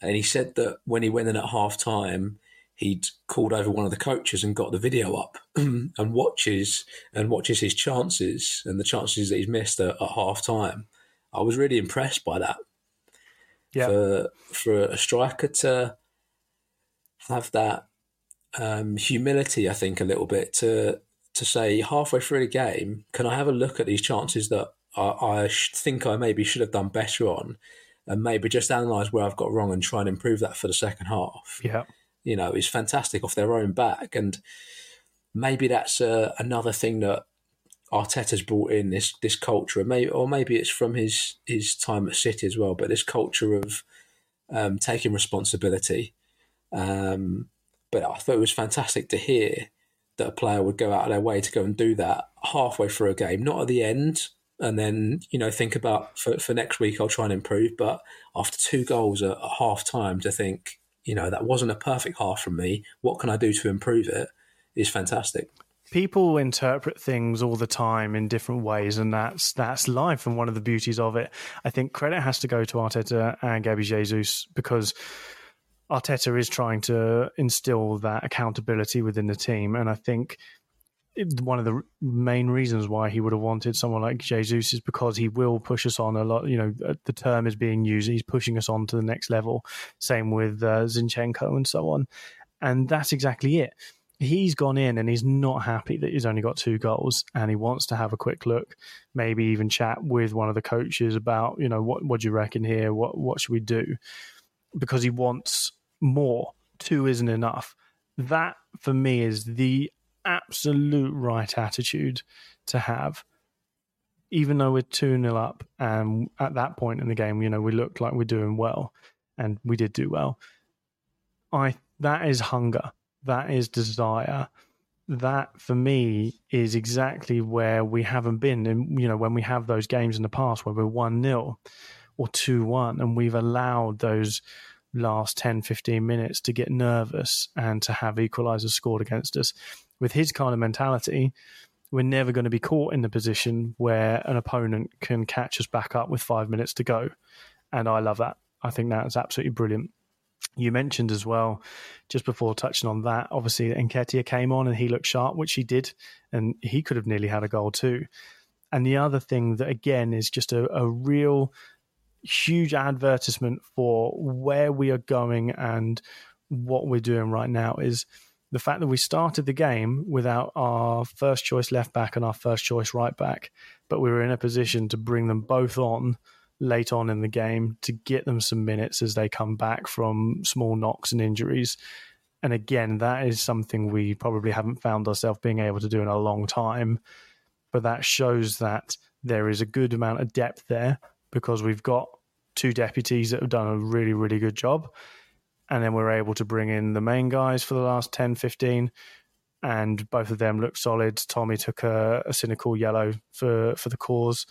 and he said that when he went in at half time, he'd called over one of the coaches and got the video up and watches and watches his chances and the chances that he's missed at, at half time. I was really impressed by that. Yeah. For for a striker to have that um, humility, I think a little bit to to say halfway through the game, can I have a look at these chances that I, I think I maybe should have done better on, and maybe just analyse where I've got wrong and try and improve that for the second half. Yeah, you know, is fantastic off their own back, and maybe that's uh, another thing that Arteta's brought in this this culture, maybe or maybe it's from his his time at City as well, but this culture of um, taking responsibility. Um, but I thought it was fantastic to hear that a player would go out of their way to go and do that halfway through a game, not at the end, and then you know think about for, for next week I'll try and improve. But after two goals at, at half time, to think you know that wasn't a perfect half from me. What can I do to improve it? Is fantastic people interpret things all the time in different ways, and that's that's life and one of the beauties of it. I think credit has to go to Arteta and Gabby Jesus because Arteta is trying to instill that accountability within the team, and I think one of the main reasons why he would have wanted someone like Jesus is because he will push us on a lot. You know, the term is being used; he's pushing us on to the next level. Same with uh, Zinchenko and so on, and that's exactly it he's gone in and he's not happy that he's only got two goals and he wants to have a quick look, maybe even chat with one of the coaches about, you know, what what do you reckon here? What what should we do? Because he wants more. Two isn't enough. That for me is the absolute right attitude to have. Even though we're 2 0 up, and at that point in the game, you know, we looked like we're doing well, and we did do well. I that is hunger that is desire that for me is exactly where we haven't been. And you know when we have those games in the past where we're 1-0 or 2-1 and we've allowed those last 10 15 minutes to get nervous and to have equalizers scored against us with his kind of mentality we're never going to be caught in the position where an opponent can catch us back up with 5 minutes to go. And I love that. I think that's absolutely brilliant you mentioned as well, just before touching on that, obviously Nketiah came on and he looked sharp, which he did, and he could have nearly had a goal too. And the other thing that again is just a, a real huge advertisement for where we are going and what we're doing right now is the fact that we started the game without our first choice left back and our first choice right back, but we were in a position to bring them both on late on in the game to get them some minutes as they come back from small knocks and injuries. And again, that is something we probably haven't found ourselves being able to do in a long time. But that shows that there is a good amount of depth there because we've got two deputies that have done a really, really good job. And then we're able to bring in the main guys for the last 10, 15 and both of them looked solid. Tommy took a, a cynical yellow for for the cause,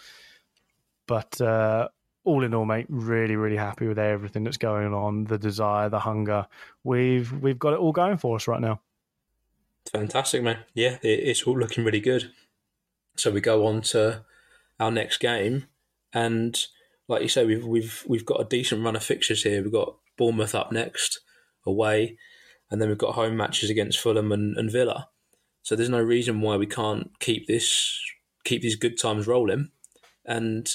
but uh, all in all, mate, really, really happy with everything that's going on. The desire, the hunger. We've we've got it all going for us right now. Fantastic, man. Yeah, it's all looking really good. So we go on to our next game, and like you say, we've we've we've got a decent run of fixtures here. We've got Bournemouth up next, away, and then we've got home matches against Fulham and, and Villa. So there's no reason why we can't keep this keep these good times rolling. And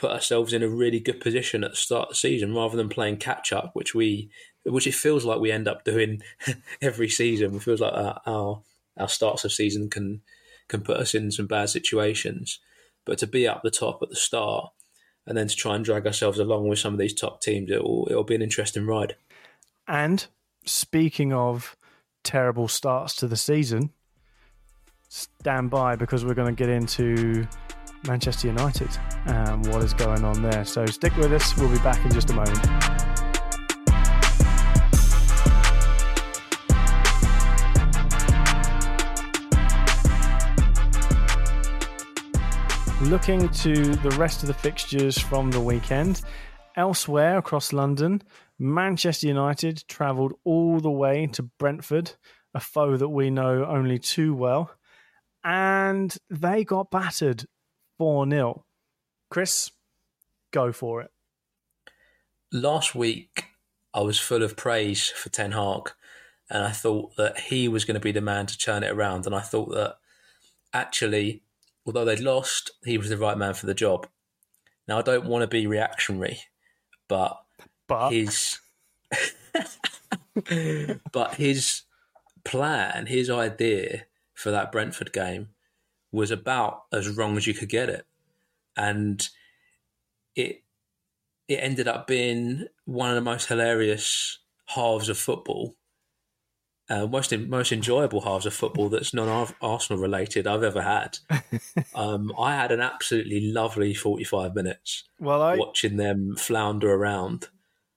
put ourselves in a really good position at the start of the season rather than playing catch up, which we which it feels like we end up doing every season. It feels like our, our our starts of season can can put us in some bad situations. But to be up the top at the start and then to try and drag ourselves along with some of these top teams, it'll it'll be an interesting ride. And speaking of terrible starts to the season, stand by because we're going to get into Manchester United and what is going on there. So stick with us. We'll be back in just a moment. Looking to the rest of the fixtures from the weekend, elsewhere across London, Manchester United travelled all the way to Brentford, a foe that we know only too well, and they got battered 4 0. Chris, go for it. Last week, I was full of praise for Ten Hag, and I thought that he was going to be the man to turn it around. And I thought that actually, although they'd lost, he was the right man for the job. Now, I don't want to be reactionary, but, but. his. but his plan, his idea for that Brentford game was about as wrong as you could get it, and it it ended up being one of the most hilarious halves of football. uh, most most enjoyable halves of football that's non Arsenal related I've ever had. um, I had an absolutely lovely forty five minutes. Well, I, watching them flounder around.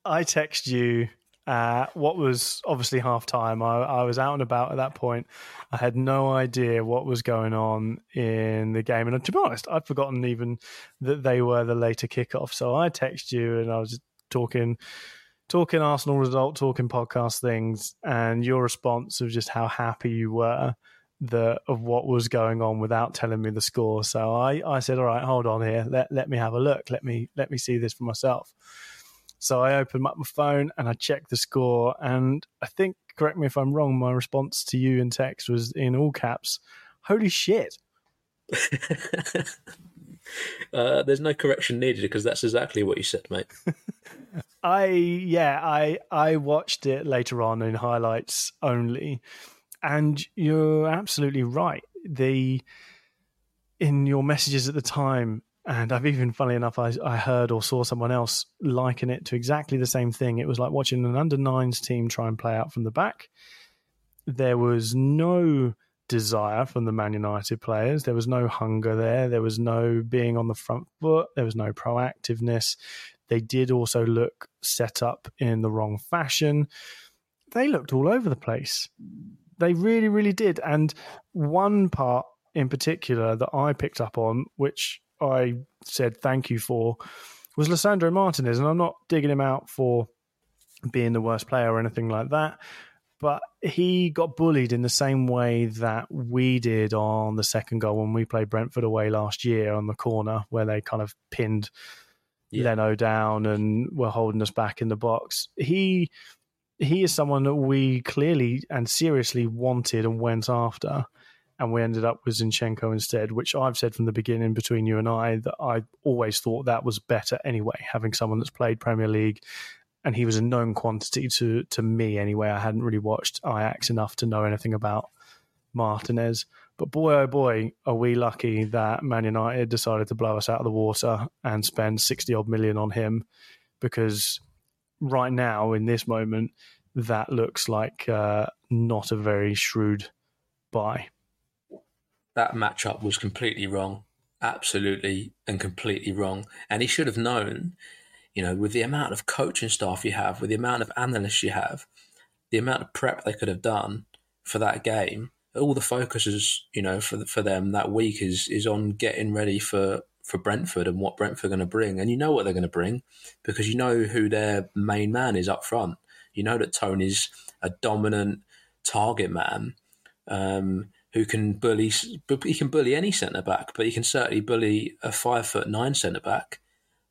I text you what was obviously half time. I, I, was out and about at that point. I had no idea what was going on in the game. And to be honest, I'd forgotten even that they were the later kickoff. So I text you and I was talking talking Arsenal result, talking podcast things, and your response of just how happy you were the of what was going on without telling me the score. So I, I said, All right, hold on here. Let let me have a look. Let me let me see this for myself. So I opened up my phone and I checked the score. And I think, correct me if I'm wrong, my response to you in text was in all caps, holy shit. uh, there's no correction needed because that's exactly what you said, mate. I yeah, I I watched it later on in highlights only, and you're absolutely right. The in your messages at the time, and I've even, funny enough, I, I heard or saw someone else liken it to exactly the same thing. It was like watching an under nines team try and play out from the back. There was no desire from the Man United players. There was no hunger there. There was no being on the front foot. There was no proactiveness. They did also look set up in the wrong fashion. They looked all over the place. They really, really did. And one part in particular that I picked up on, which I said thank you for was Lisandro Martinez, and I'm not digging him out for being the worst player or anything like that. But he got bullied in the same way that we did on the second goal when we played Brentford away last year on the corner, where they kind of pinned yeah. Leno down and were holding us back in the box. He he is someone that we clearly and seriously wanted and went after and we ended up with Zinchenko instead, which I've said from the beginning between you and I that I always thought that was better anyway, having someone that's played Premier League and he was a known quantity to to me anyway. I hadn't really watched Ajax enough to know anything about Martinez. But boy, oh boy, are we lucky that Man United decided to blow us out of the water and spend 60 odd million on him because right now, in this moment, that looks like uh, not a very shrewd buy that matchup was completely wrong, absolutely and completely wrong. And he should have known, you know, with the amount of coaching staff you have, with the amount of analysts you have, the amount of prep they could have done for that game. All the focus is, you know, for for them that week is is on getting ready for for Brentford and what Brentford are going to bring. And you know what they're going to bring because you know who their main man is up front. You know that Toney's a dominant target man. Um, who can bully. He can bully any centre back, but he can certainly bully a five foot nine centre back.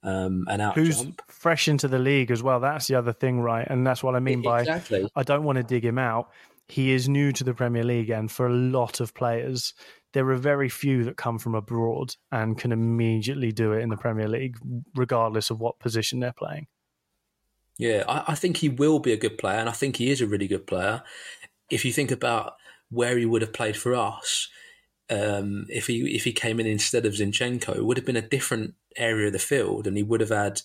Um, and out who's jump. fresh into the league as well. That's the other thing, right? And that's what I mean by exactly. I don't want to dig him out. He is new to the Premier League, and for a lot of players, there are very few that come from abroad and can immediately do it in the Premier League, regardless of what position they're playing. Yeah, I, I think he will be a good player, and I think he is a really good player. If you think about where he would have played for us um, if he if he came in instead of Zinchenko, it would have been a different area of the field, and he would have had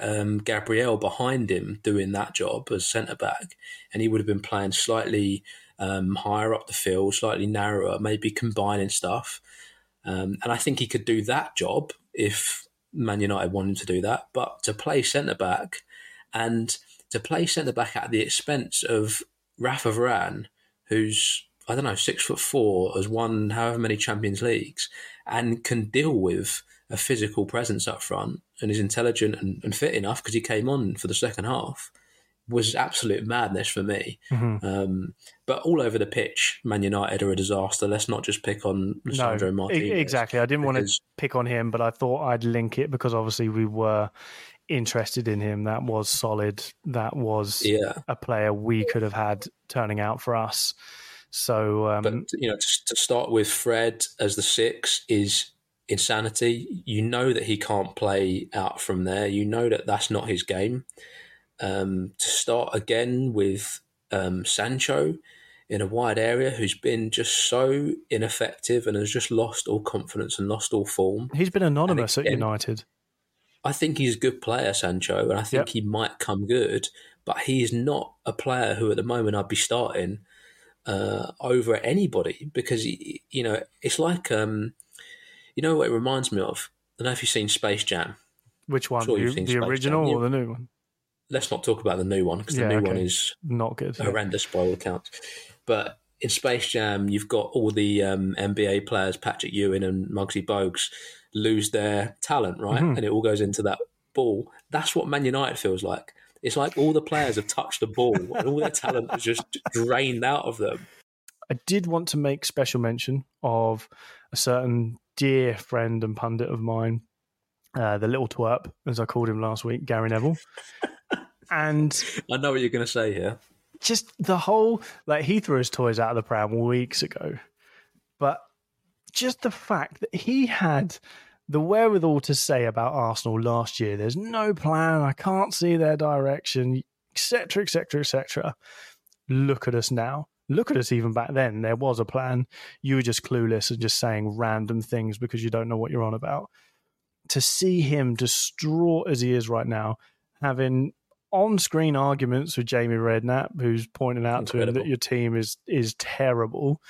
um, Gabriel behind him doing that job as centre back, and he would have been playing slightly um, higher up the field, slightly narrower, maybe combining stuff. Um, and I think he could do that job if Man United wanted to do that. But to play centre back and to play centre back at the expense of Rafa Varane, who's I don't know six foot four, has won however many Champions Leagues, and can deal with a physical presence up front, and is intelligent and, and fit enough because he came on for the second half. Was absolute madness for me. Mm-hmm. Um, but all over the pitch, Man United are a disaster. Let's not just pick on Lisandro no, Martinez. Exactly. I didn't want to pick on him, but I thought I'd link it because obviously we were interested in him. That was solid. That was yeah. a player we could have had turning out for us. So, um, but you know, to, to start with, Fred as the six is insanity. You know that he can't play out from there. You know that that's not his game. Um, to start again with um, Sancho in a wide area who's been just so ineffective and has just lost all confidence and lost all form. He's been anonymous again, at United. I think he's a good player, Sancho, and I think yep. he might come good. but he's not a player who at the moment I'd be starting uh, over anybody because he, you know it's like um, you know what it reminds me of. I don't know if you've seen Space Jam. Which one? Sure the, the original Jam. or the new one? Let's not talk about the new one because yeah, the new okay. one is not good, horrendous yeah. by all accounts. But in Space Jam, you've got all the um, NBA players, Patrick Ewing and Muggsy Bogues, lose their talent, right? Mm-hmm. And it all goes into that ball. That's what Man United feels like. It's like all the players have touched the ball and all their talent is just drained out of them. I did want to make special mention of a certain dear friend and pundit of mine, uh, the little twerp, as I called him last week, Gary Neville. and I know what you're going to say here. Just the whole, like, he threw his toys out of the pram weeks ago. But just the fact that he had the wherewithal to say about Arsenal last year, there's no plan, I can't see their direction, etc., etc., etc. Look at us now. Look at us even back then. There was a plan. You were just clueless and just saying random things because you don't know what you're on about. To see him distraught as he is right now, having on-screen arguments with Jamie Redknapp, who's pointing out Incredible. to him that your team is is terrible,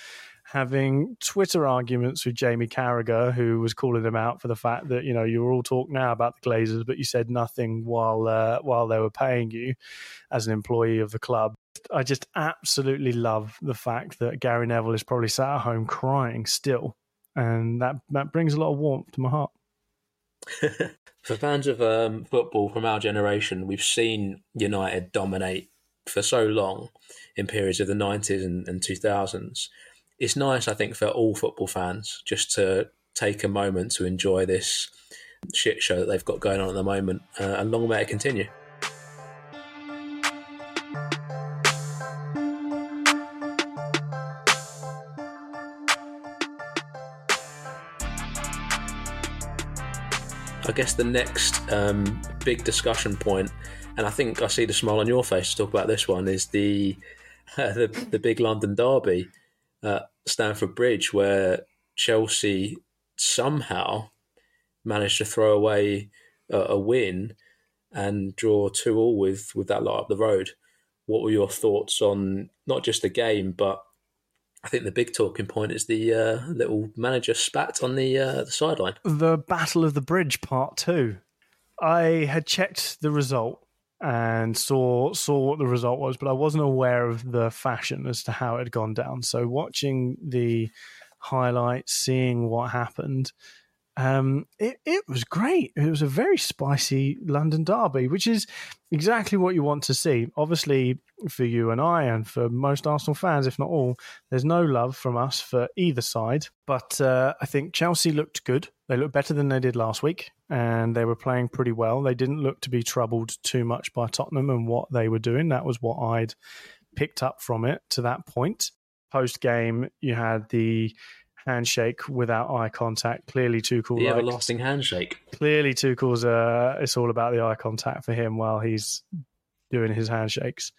having Twitter arguments with Jamie Carragher, who was calling him out for the fact that you know you were all talk now about the Glazers, but you said nothing while uh, while they were paying you as an employee of the club. I just absolutely love the fact that Gary Neville is probably sat at home crying still, and that that brings a lot of warmth to my heart. for fans of um, football from our generation, we've seen United dominate for so long in periods of the 90s and, and 2000s it's nice, I think, for all football fans just to take a moment to enjoy this shit show that they've got going on at the moment, uh, and long may it continue. I guess the next um, big discussion point, and I think I see the smile on your face to talk about this one, is the uh, the, the big London derby at Stamford Bridge, where Chelsea somehow managed to throw away a, a win and draw two all with with that lot up the road. What were your thoughts on not just the game, but I think the big talking point is the uh, little manager spat on the uh, the sideline. The Battle of the Bridge Part Two. I had checked the result and saw saw what the result was, but I wasn't aware of the fashion as to how it had gone down. So watching the highlights, seeing what happened, um, it, it was great. It was a very spicy London derby, which is exactly what you want to see. Obviously, for you and I, and for most Arsenal fans, if not all, there's no love from us for either side. But uh, I think Chelsea looked good. They looked better than they did last week, and they were playing pretty well. They didn't look to be troubled too much by Tottenham and what they were doing. That was what I'd picked up from it to that point. Post game, you had the handshake without eye contact. Clearly, Tuchel. The everlasting handshake. Clearly, Tuchel's. Uh, it's all about the eye contact for him while he's doing his handshakes,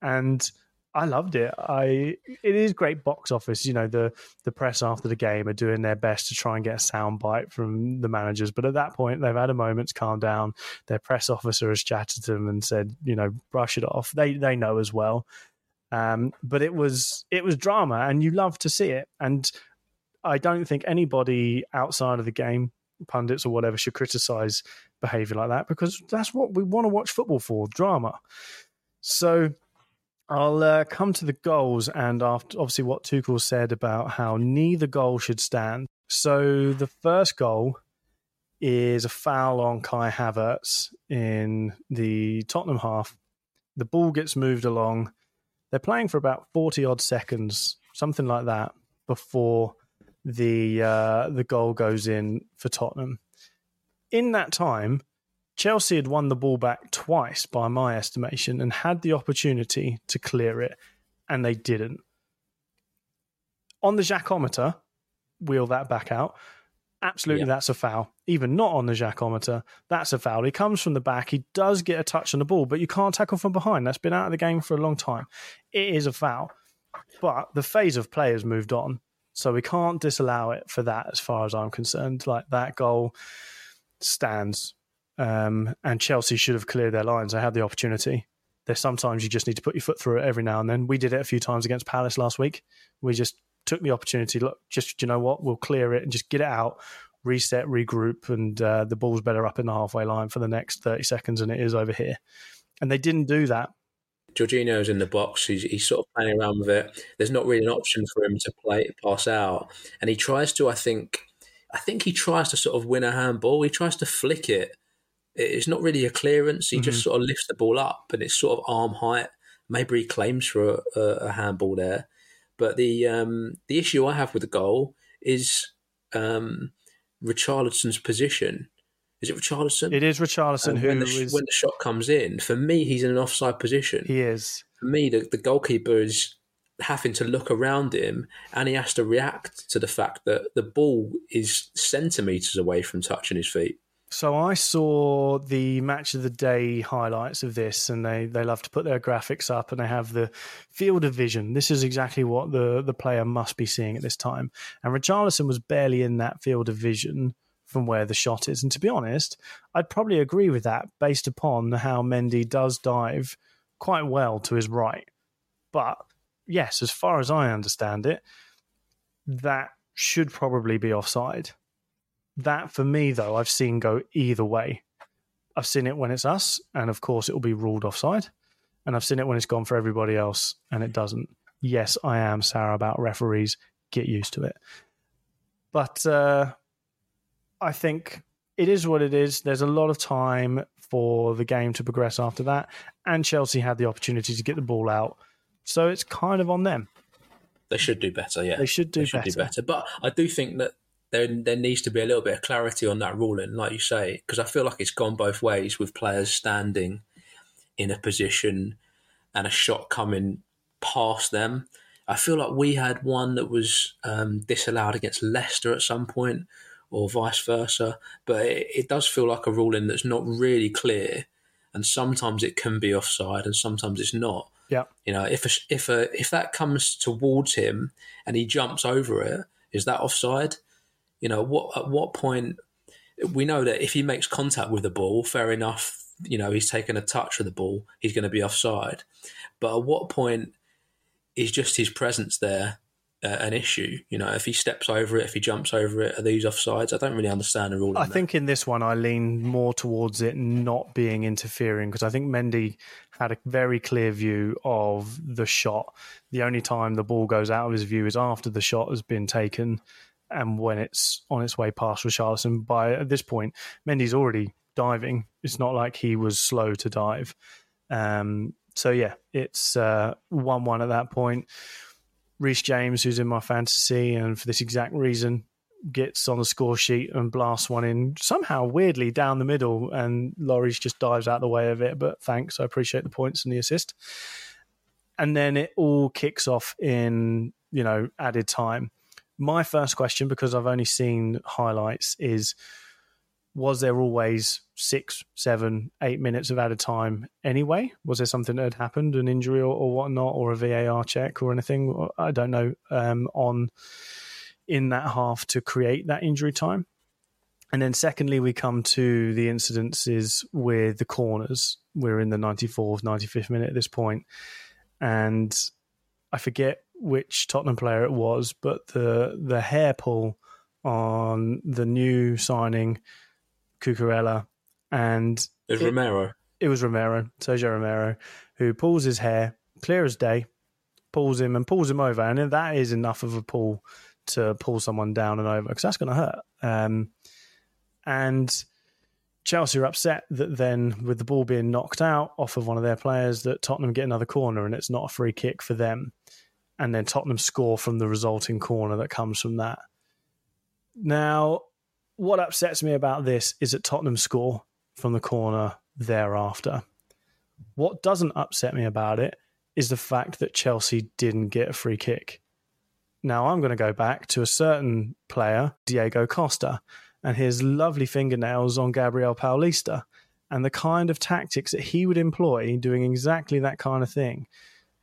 and I loved it. I it is great box office. You know the the press after the game are doing their best to try and get a sound bite from the managers, but at that point they've had a moment to calm down. Their press officer has chatted to them and said, you know, brush it off. They they know as well. Um, but it was it was drama, and you love to see it. And I don't think anybody outside of the game, pundits or whatever, should criticize behavior like that because that's what we want to watch football for drama. So I'll uh, come to the goals and after obviously what Tuchel said about how neither goal should stand. So the first goal is a foul on Kai Havertz in the Tottenham half. The ball gets moved along. They're playing for about 40 odd seconds, something like that, before the uh, the goal goes in for Tottenham. In that time, Chelsea had won the ball back twice, by my estimation, and had the opportunity to clear it, and they didn't. On the Jackometer, wheel that back out. Absolutely, yeah. that's a foul. Even not on the Jackometer, that's a foul. He comes from the back. He does get a touch on the ball, but you can't tackle from behind. That's been out of the game for a long time. It is a foul. But the phase of play has moved on. So we can't disallow it for that, as far as I'm concerned. Like that goal stands, um, and Chelsea should have cleared their lines. They had the opportunity, There's sometimes you just need to put your foot through it every now and then. We did it a few times against Palace last week. We just took the opportunity. Look, just you know what, we'll clear it and just get it out, reset, regroup, and uh, the ball's better up in the halfway line for the next 30 seconds than it is over here. And they didn't do that. Jorginho's in the box. He's, he's sort of playing around with it. There's not really an option for him to play pass out, and he tries to. I think. I think he tries to sort of win a handball. He tries to flick it. It's not really a clearance. He mm-hmm. just sort of lifts the ball up, and it's sort of arm height. Maybe he claims for a, a handball there, but the um, the issue I have with the goal is um, Richarlison's position. Is it Richarlison? It is Richarlison um, who when the, is... when the shot comes in. For me, he's in an offside position. He is. For me, the, the goalkeeper is having to look around him and he has to react to the fact that the ball is centimetres away from touching his feet. So I saw the match of the day highlights of this, and they, they love to put their graphics up, and they have the field of vision. This is exactly what the, the player must be seeing at this time. And Richarlison was barely in that field of vision from where the shot is. And to be honest, I'd probably agree with that based upon how Mendy does dive quite well to his right. But yes, as far as I understand it, that should probably be offside. That for me, though, I've seen go either way. I've seen it when it's us, and of course it will be ruled offside. And I've seen it when it's gone for everybody else, and it doesn't. Yes, I am sour about referees. Get used to it. But uh, I think it is what it is. There's a lot of time for the game to progress after that, and Chelsea had the opportunity to get the ball out, so it's kind of on them. They should do better. Yeah, they should do, they should better. do better. But I do think that there there needs to be a little bit of clarity on that ruling, like you say, because I feel like it's gone both ways with players standing in a position and a shot coming past them. I feel like we had one that was um, disallowed against Leicester at some point, or vice versa. But it, it does feel like a ruling that's not really clear, and sometimes it can be offside, and sometimes it's not. Yeah, you know, if a, if a, if that comes towards him and he jumps over it, is that offside? You know, what at what point we know that if he makes contact with the ball, fair enough. You know, he's taken a touch of the ball, he's going to be offside. But at what point is just his presence there uh, an issue. You know, if he steps over it, if he jumps over it, are these offsides? I don't really understand the rule. I think in this one, I lean more towards it not being interfering because I think Mendy had a very clear view of the shot. The only time the ball goes out of his view is after the shot has been taken and when it's on its way past Richarlison. By at this point, Mendy's already diving. It's not like he was slow to dive. Um, so yeah, it's uh, one-one at that point Reece James, who's in my fantasy, and for this exact reason, gets on the score sheet and blasts one in somehow weirdly down the middle, and Lloris just dives out the way of it. But thanks, I appreciate the points and the assist. And then it all kicks off in you know added time. My first question, because I've only seen highlights, is was there always six, seven, eight minutes of added time anyway? Was there something that had happened, an injury or, or whatnot, or a VAR check or anything? I don't know. Um, on in that half to create that injury time. And then, secondly, we come to the incidences with the corners. We're in the 94th, 95th minute at this point, and I forget which Tottenham player it was, but the the hair pull on the new signing Cucurella, and it Romero. It was Romero, Sergio Romero, who pulls his hair clear as day, pulls him and pulls him over, and that is enough of a pull to pull someone down and over because that's going to hurt. Um, and Chelsea are upset that then, with the ball being knocked out off of one of their players, that Tottenham get another corner and it's not a free kick for them. And then Tottenham score from the resulting corner that comes from that. Now, what upsets me about this is that Tottenham score from the corner thereafter. What doesn't upset me about it is the fact that Chelsea didn't get a free kick. Now I'm going to go back to a certain player, Diego Costa, and his lovely fingernails on Gabriel Paulista, and the kind of tactics that he would employ doing exactly that kind of thing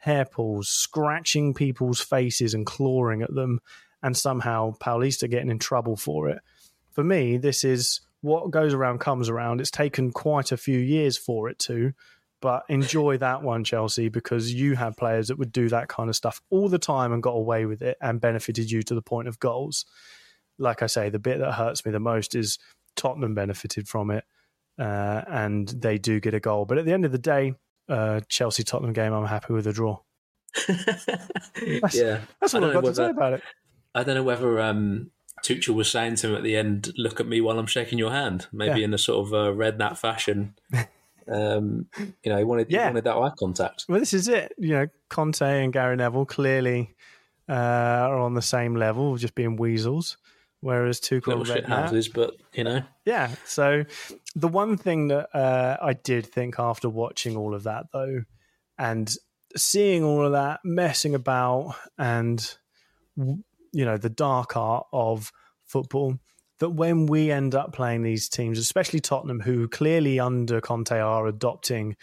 hair pulls, scratching people's faces and clawing at them, and somehow Paulista getting in trouble for it for me, this is what goes around comes around. It's taken quite a few years for it to, But enjoy that one, Chelsea, because you had players that would do that kind of stuff all the time and got away with it and benefited you to the point of goals. Like I say, the bit that hurts me the most is Tottenham benefited from it, uh, and they do get a goal. But at the end of the day, uh, Chelsea Tottenham game, I'm happy with a draw. that's, yeah, that's what I've got whether, to say about it. I don't know whether um, Tuchel was saying to him at the end, "Look at me while I'm shaking your hand," maybe yeah. in a sort of uh, redknapp fashion. um, you know, he wanted, yeah. he wanted that eye contact. Well, this is it. You know, Conte and Gary Neville clearly uh, are on the same level, just being weasels. Whereas Tuchel little shit houses, but you know, yeah. So the one thing that uh, I did think after watching all of that, though, and seeing all of that messing about and you know the dark art of football that when we end up playing these teams especially Tottenham who clearly under Conte are adopting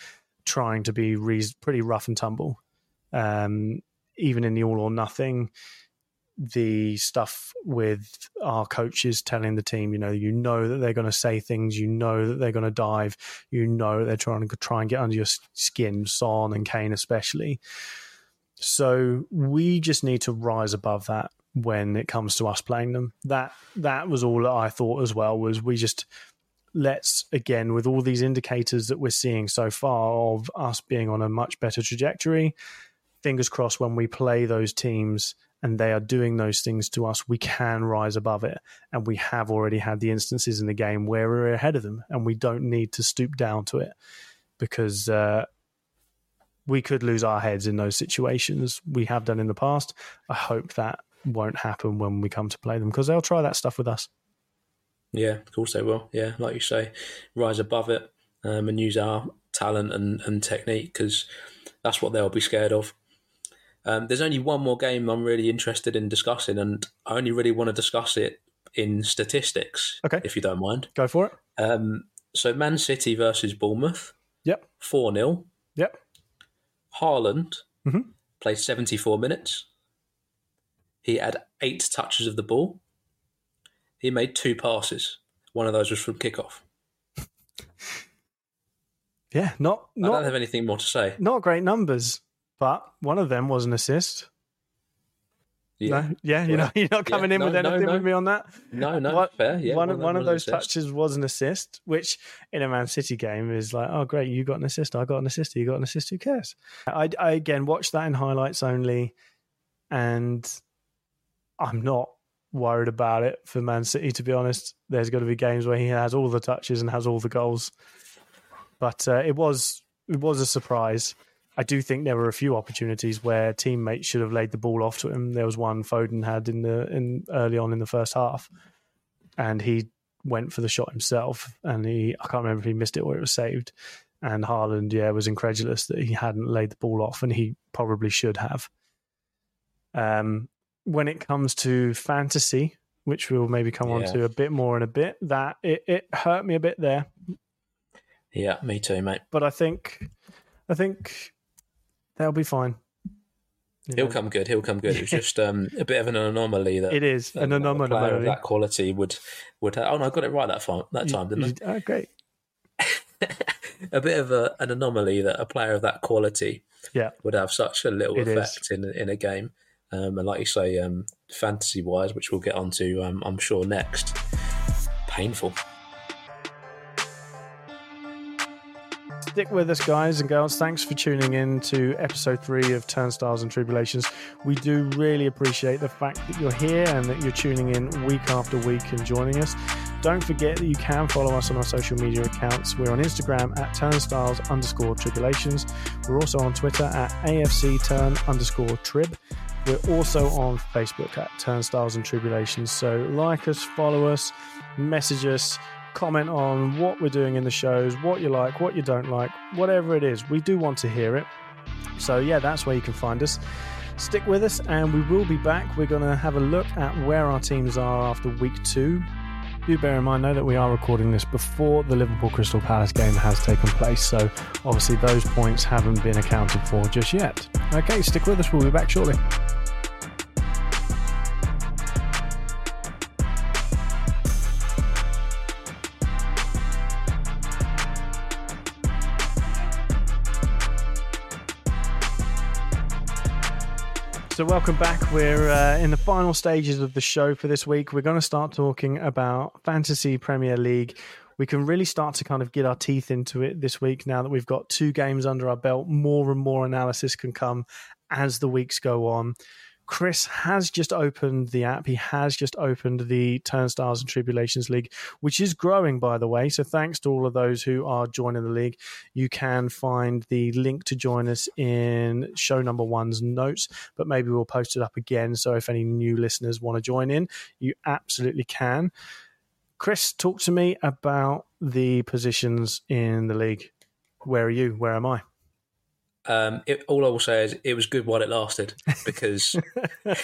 trying to be re- pretty rough and tumble um, even in the all or nothing the stuff with our coaches telling the team, you know, you know that they're going to say things, you know that they're going to dive, you know they're trying to try and get under your skin, Son and Kane especially. So we just need to rise above that when it comes to us playing them. That that was all that I thought as well. Was we just let's again with all these indicators that we're seeing so far of us being on a much better trajectory. Fingers crossed when we play those teams and they are doing those things to us, we can rise above it. And we have already had the instances in the game where we're ahead of them and we don't need to stoop down to it because uh, we could lose our heads in those situations. We have done in the past. I hope that won't happen when we come to play them because they'll try that stuff with us. Yeah, of course they will. Yeah, like you say, rise above it um, and use our talent and, and technique because that's what they'll be scared of. Um, there's only one more game I'm really interested in discussing, and I only really want to discuss it in statistics. Okay. If you don't mind. Go for it. Um, so Man City versus Bournemouth. Yep. 4 0. Yep. Haaland mm-hmm. played 74 minutes. He had eight touches of the ball. He made two passes. One of those was from kickoff. yeah, not, not. I don't have anything more to say. Not great numbers but one of them was an assist. Yeah, no? yeah, you know, you're not coming yeah. in no, with anything no, with me on that. No, no, what, fair. Yeah, one, one, one of those touches was an assist, which in a Man City game is like, oh, great, you got an assist, I got an assist, you got an assist. Who cares? I, I again watched that in highlights only, and I'm not worried about it for Man City. To be honest, there's got to be games where he has all the touches and has all the goals, but uh, it was it was a surprise. I do think there were a few opportunities where teammates should have laid the ball off to him. There was one Foden had in the in early on in the first half, and he went for the shot himself, and he I can't remember if he missed it or it was saved. And Haaland, yeah, was incredulous that he hadn't laid the ball off, and he probably should have. Um, when it comes to fantasy, which we'll maybe come yeah. on to a bit more in a bit, that it, it hurt me a bit there. Yeah, me too, mate. But I think, I think They'll be fine. You He'll know. come good. He'll come good. It's just um, a bit of an anomaly that it is an anomaly. A player of that quality would would. Have, oh no, I got it right that far, that time, didn't I? Oh, great. a bit of a, an anomaly that a player of that quality yeah. would have such a little it effect in in a game. Um, and like you say, um, fantasy wise, which we'll get onto, um, I'm sure next, painful. Stick with us, guys and girls. Thanks for tuning in to episode three of Turnstiles and Tribulations. We do really appreciate the fact that you're here and that you're tuning in week after week and joining us. Don't forget that you can follow us on our social media accounts. We're on Instagram at turnstiles underscore tribulations. We're also on Twitter at AFC turn underscore trib. We're also on Facebook at Turnstiles and Tribulations. So like us, follow us, message us comment on what we're doing in the shows, what you like, what you don't like, whatever it is. We do want to hear it. So, yeah, that's where you can find us. Stick with us, and we will be back. We're going to have a look at where our teams are after week two. Do bear in mind, though, that we are recording this before the Liverpool Crystal Palace game has taken place, so obviously those points haven't been accounted for just yet. Okay, stick with us, we'll be back shortly. So, welcome back. We're uh, in the final stages of the show for this week. We're going to start talking about Fantasy Premier League. We can really start to kind of get our teeth into it this week now that we've got two games under our belt. More and more analysis can come as the weeks go on. Chris has just opened the app. He has just opened the Turnstiles and Tribulations League, which is growing, by the way. So thanks to all of those who are joining the league. You can find the link to join us in show number one's notes, but maybe we'll post it up again. So if any new listeners want to join in, you absolutely can. Chris, talk to me about the positions in the league. Where are you? Where am I? Um, it, all I will say is it was good while it lasted because I,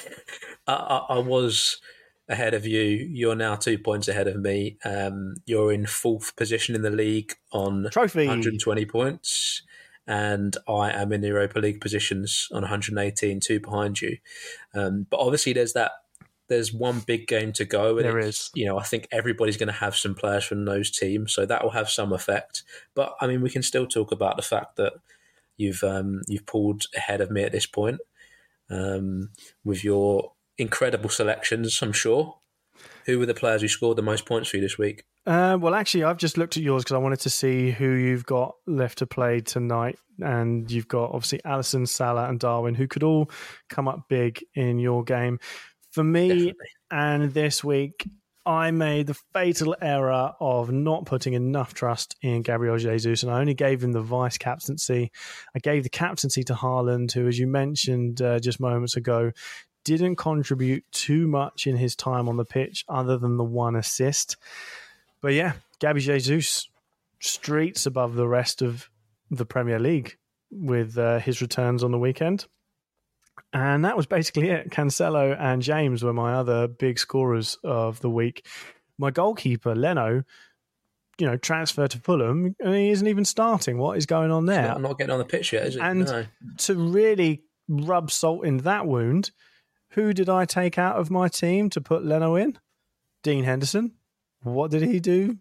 I, I, was ahead of you. You're now two points ahead of me. Um, you're in fourth position in the league on Trophy. 120 points, and I am in the Europa League positions on 118, two behind you. Um, but obviously, there's that. There's one big game to go. And there is. You know, I think everybody's going to have some players from those teams, so that will have some effect. But I mean, we can still talk about the fact that You've um, you've pulled ahead of me at this point um, with your incredible selections. I'm sure. Who were the players who scored the most points for you this week? Uh, well, actually, I've just looked at yours because I wanted to see who you've got left to play tonight, and you've got obviously Alisson, Salah, and Darwin, who could all come up big in your game. For me, Definitely. and this week, I made the fatal error of not putting enough trust in Gabriel Jesus, and I only gave him the vice captaincy. I gave the captaincy to Haaland, who, as you mentioned uh, just moments ago, didn't contribute too much in his time on the pitch other than the one assist. But yeah, Gabby Jesus streets above the rest of the Premier League with uh, his returns on the weekend. And that was basically it. Cancelo and James were my other big scorers of the week. My goalkeeper, Leno, you know, transfer to Fulham, and he isn't even starting. What is going on there? I'm not, not getting on the pitch yet, is it? And no. to really rub salt in that wound, who did I take out of my team to put Leno in? Dean Henderson. What did he do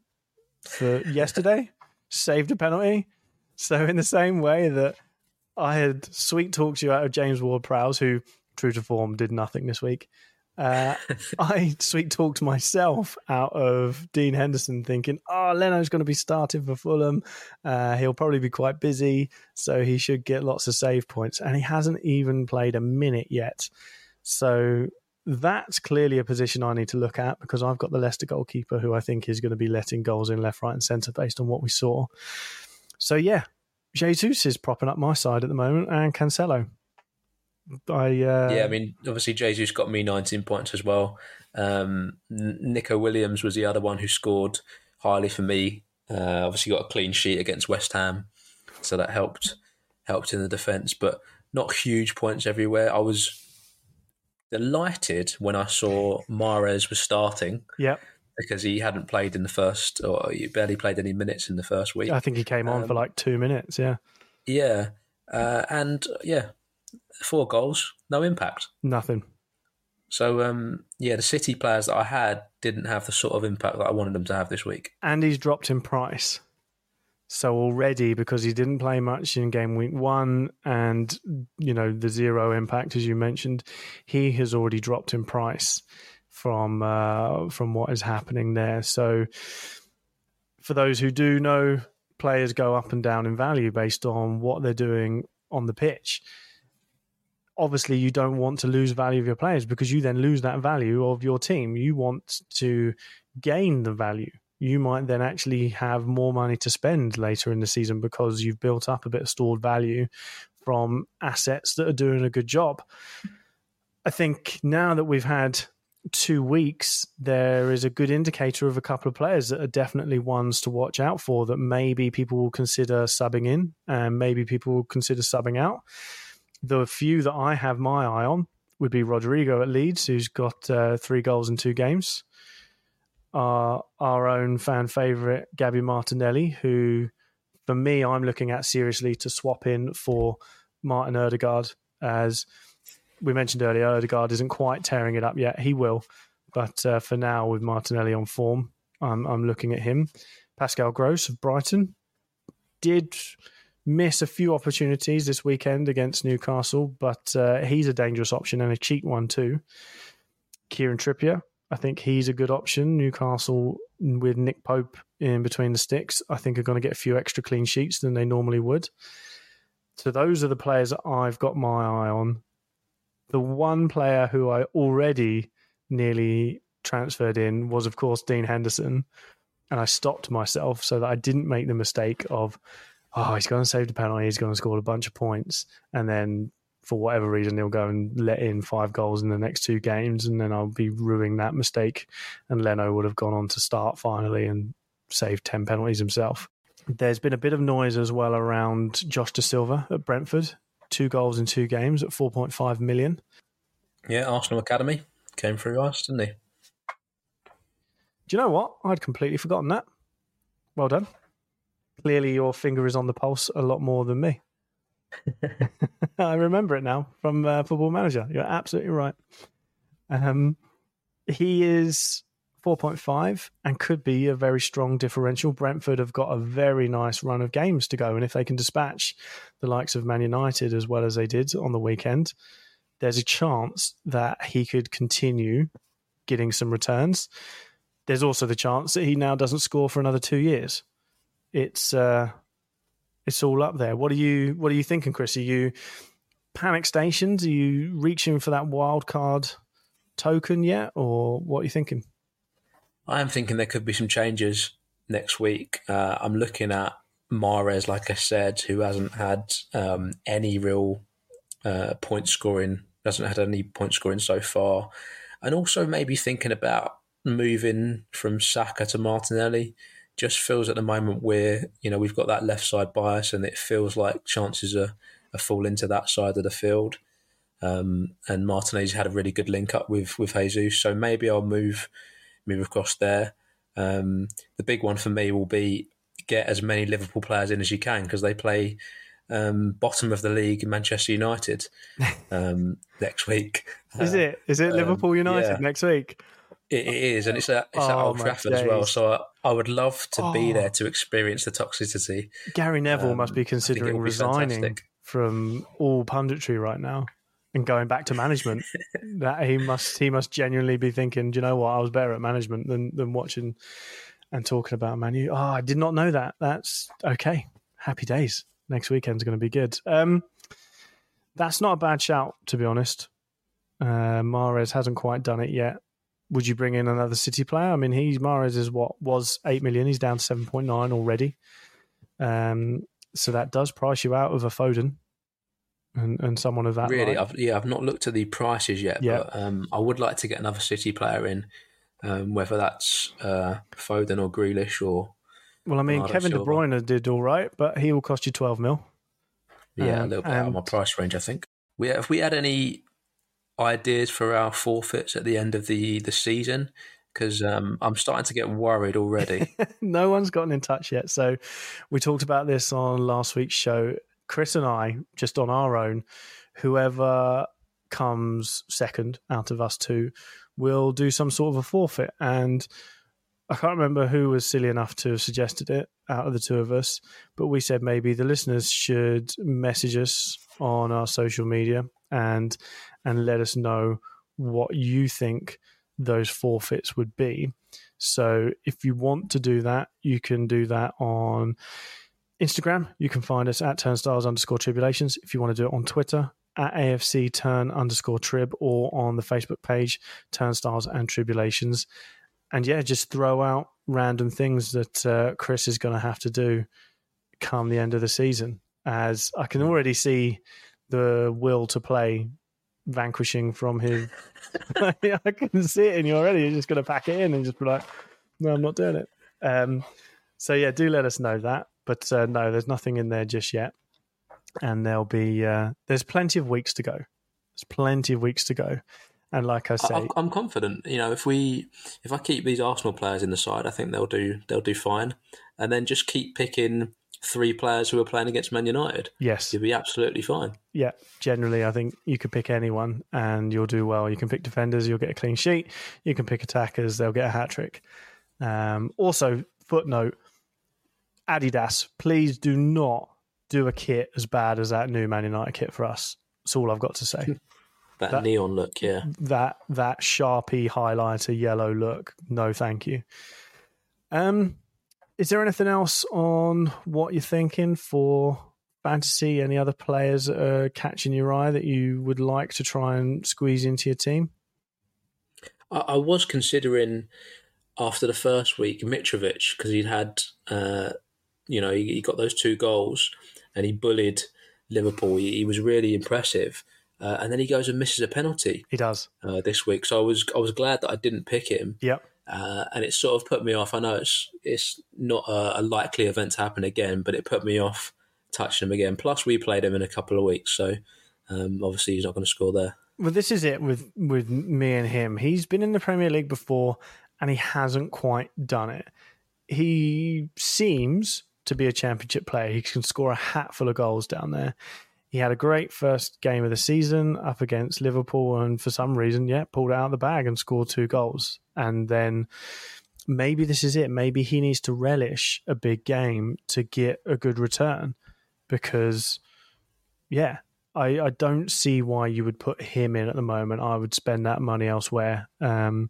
for yesterday? Saved a penalty. So in the same way that I had sweet talked you out of James Ward Prowse, who, true to form, did nothing this week. Uh, I sweet talked myself out of Dean Henderson, thinking, "Oh, Leno's going to be starting for Fulham. Uh, he'll probably be quite busy, so he should get lots of save points." And he hasn't even played a minute yet. So that's clearly a position I need to look at because I've got the Leicester goalkeeper, who I think is going to be letting goals in left, right, and centre based on what we saw. So yeah, Jesus is propping up my side at the moment, and Cancelo. I uh... yeah, I mean, obviously Jesus got me 19 points as well. Um, Neco Williams was the other one who scored highly for me. Uh, obviously, got a clean sheet against West Ham, so that helped helped in the defence, but not huge points everywhere. I was delighted when I saw Mahrez was starting. Yep because he hadn't played in the first, or he barely played any minutes in the first week. I think he came on um, for like two minutes. Yeah, yeah, uh, and yeah, four goals, no impact, nothing. So um, yeah, the City players that I had didn't have the sort of impact that I wanted them to have this week. And he's dropped in price. So already, because he didn't play much in game week one, and you know the zero impact as you mentioned, he has already dropped in price from uh, from what is happening there. So, for those who do know, players go up and down in value based on what they're doing on the pitch. Obviously, you don't want to lose value of your players because you then lose that value of your team. You want to gain the value. You might then actually have more money to spend later in the season because you've built up a bit of stored value from assets that are doing a good job. I think now that we've had two weeks, there is a good indicator of a couple of players that are definitely ones to watch out for that maybe people will consider subbing in and maybe people will consider subbing out. The few that I have my eye on would be Rodrigo at Leeds, who's got uh, three goals in two games. Our, our own fan favourite, Gabby Martinelli, who for me, I'm looking at seriously to swap in for Martin Odegaard as – we mentioned earlier, Odegaard isn't quite tearing it up yet. He will, but uh, for now, with Martinelli on form, I'm, I'm looking at him. Pascal Gross of Brighton did miss a few opportunities this weekend against Newcastle, but uh, he's a dangerous option and a cheap one too. Kieran Trippier, I think he's a good option. Newcastle with Nick Pope in between the sticks, I think are going to get a few extra clean sheets than they normally would. So those are the players I've got my eye on. The one player who I already nearly transferred in was, of course, Dean Henderson. And I stopped myself so that I didn't make the mistake of, oh, he's going to save the penalty, he's going to score a bunch of points. And then for whatever reason, he'll go and let in five goals in the next two games. And then I'll be ruining that mistake. And Leno would have gone on to start finally and saved 10 penalties himself. There's been a bit of noise as well around Josh Dasilva at Brentford. Two goals in two games at 4.5 million. Yeah, Arsenal Academy came through us, didn't he? Do you know what? I'd completely forgotten that. Well done. Clearly, your finger is on the pulse a lot more than me. I remember it now from uh, Football Manager. You're absolutely right. Um, he is 4.5 and could be a very strong differential. Brentford have got a very nice run of games to go, and if they can dispatch the likes of Man United as well as they did on the weekend, there's a chance that he could continue getting some returns there's also the chance that he now doesn't score for another two years. It's uh, it's all up there. What are you What are you thinking, Chris? Are you panic stations? Are you reaching for that wild card token yet, or what are you thinking? I am thinking there could be some changes next week. Uh, I'm looking at Mahrez, like I said, who hasn't had um, any real uh, point scoring, hasn't had any point scoring so far, and also maybe thinking about moving from Saka to Martinelli just feels at the moment where you know we've got that left side bias and it feels like chances are, are fall into that side of the field. Um, and Martinelli's had a really good link up with with Jesus, so maybe I'll move move across there. Um, the big one for me will be get as many Liverpool players in as you can because they play um, bottom of the league in Manchester United um, next week. Is it? Is it um, Liverpool United yeah. next week? It, it is, and it's at it's oh, at Old Trafford days. as well. So I, I, would love to oh. be there to experience the toxicity. Gary Neville um, must be considering resigning from all punditry right now and going back to management. that he must he must genuinely be thinking, do you know what? I was better at management than than watching and talking about Manu. Oh, I did not know that. That's okay. Happy days. Next weekend's going to be good. Um, that's not a bad shout, to be honest. Uh, Mahrez hasn't quite done it yet would you bring in another City player? I mean, he's Mahrez is what was eight million. He's down to seven point nine already. Um, so that does price you out of a Foden and, and someone of that. Really, I've, yeah, I've not looked at the prices yet, yeah. but um, I would like to get another City player in, um, whether that's uh, Foden or Grealish or. Well, I mean, Bernardo Kevin. De Bruyne did all right, but he will cost you twelve mil. Yeah, um, a little bit out of my price range, I think. We have we had any ideas for our forfeits at the end of the the season because um, I'm starting to get worried already. no one's gotten in touch yet. So we talked about this on last week's show. Chris and I, just on our own, whoever comes second out of us two will do some sort of a forfeit. And I can't remember who was silly enough to have suggested it out of the two of us, but we said maybe the listeners should message us on our social media and and let us know what you think those forfeits would be. So if you want to do that, you can do that on Instagram. You can find us at turnstiles underscore tribulations. If you want to do it on Twitter, at AFC turn underscore trib, or on the Facebook page, turnstiles and tribulations. And yeah, just throw out random things that uh, Chris is going to have to do come the end of the season. As I can already see the will to play vanquishing from his. I can see it in you already. You're just going to pack it in and just be like, no, I'm not doing it. Um, so yeah, do let us know that. But uh, no, there's nothing in there just yet, and there'll be uh, there's plenty of weeks to go. There's plenty of weeks to go, and like I say, I'm confident. You know, if we if I keep these Arsenal players in the side, I think they'll do they'll do fine, and then just keep picking three players who are playing against Man United. Yes. You'll be absolutely fine. Yeah, generally, I think you could pick anyone and you'll do well. You can pick defenders, you'll get a clean sheet. You can pick attackers, they'll get a hat trick. Um, also, footnote Adidas, please do not do a kit as bad as that new Man United kit for us. That's all I've got to say. that, that, neon look, yeah. That that sharpie highlighter yellow look. No, thank you. Um, is there anything else on what you're thinking for fantasy? Any other players uh, catching your eye that you would like to try and squeeze into your team? I, I was considering after the first week Mitrovic because he'd had, uh, you know, he, he, got those two goals and he bullied Liverpool. He, he was really impressive. Uh, and then he goes and misses a penalty. He does uh, this week, so I was I was glad that I didn't pick him. Yep. Uh, and it sort of put me off. I know it's it's not a, a, likely event to happen again, but it put me off touching him again. Plus, we played him in a couple of weeks, so um, obviously he's not going to score there. Well, this is it with with me and him. He's been in the Premier League before, and he hasn't quite done it. He seems to be a championship player. He can score a hatful of goals down there. He had a great first game of the season up against Liverpool, and for some reason, yeah, pulled out of the bag and scored two goals. And then maybe this is it. Maybe he needs to relish a big game to get a good return because, yeah, I, I don't see why you would put him in at the moment. I would spend that money elsewhere. Um,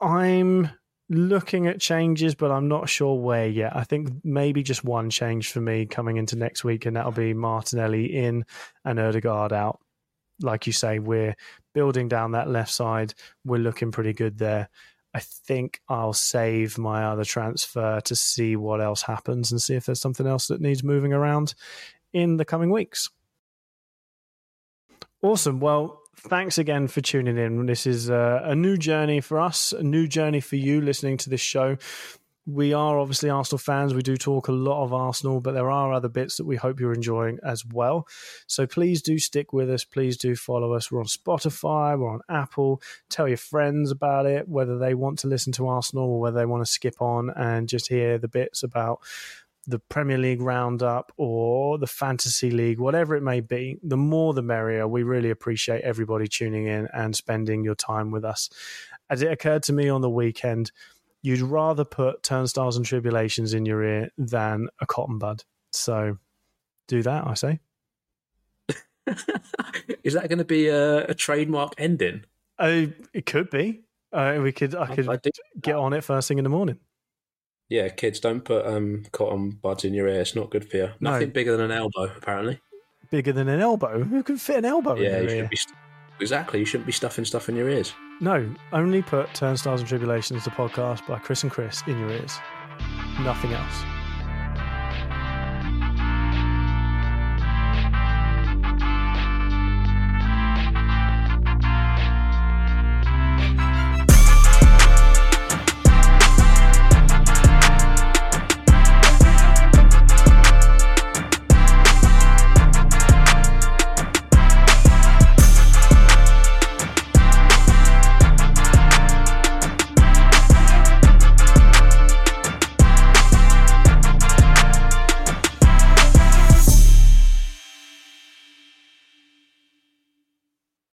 I'm looking at changes, but I'm not sure where yet. I think maybe just one change for me coming into next week, and that'll be Martinelli in and Odegaard out. Like you say, we're building down that left side. We're looking pretty good there. I think I'll save my other transfer to see what else happens and see if there's something else that needs moving around in the coming weeks. Awesome. Well, thanks again for tuning in. This is a, a, new journey for us, a new journey for you listening to this show. We are obviously Arsenal fans. We do talk a lot of Arsenal, but there are other bits that we hope you're enjoying as well. So please do stick with us. Please do follow us. We're on Spotify, we're on Apple. Tell your friends about it, whether they want to listen to Arsenal or whether they want to skip on and just hear the bits about the Premier League roundup or the Fantasy League, whatever it may be, the more the merrier. We really appreciate everybody tuning in and spending your time with us. As it occurred to me on the weekend, you'd rather put turnstiles and tribulations in your ear than a cotton bud. So do that, I say. Is that going to be a, a trademark ending? Uh, it could be. Uh, we could. I could I get on it first thing in the morning. Yeah, kids, don't put um, cotton buds in your ear. It's not good for you. Nothing bigger than an elbow, apparently. Bigger than an elbow? Who can fit an elbow yeah, in your ear? Exactly. You shouldn't be stuffing stuff in your ears. No, only put Turnstiles and Tribulations, the podcast by Chris and Chris, in your ears. Nothing else.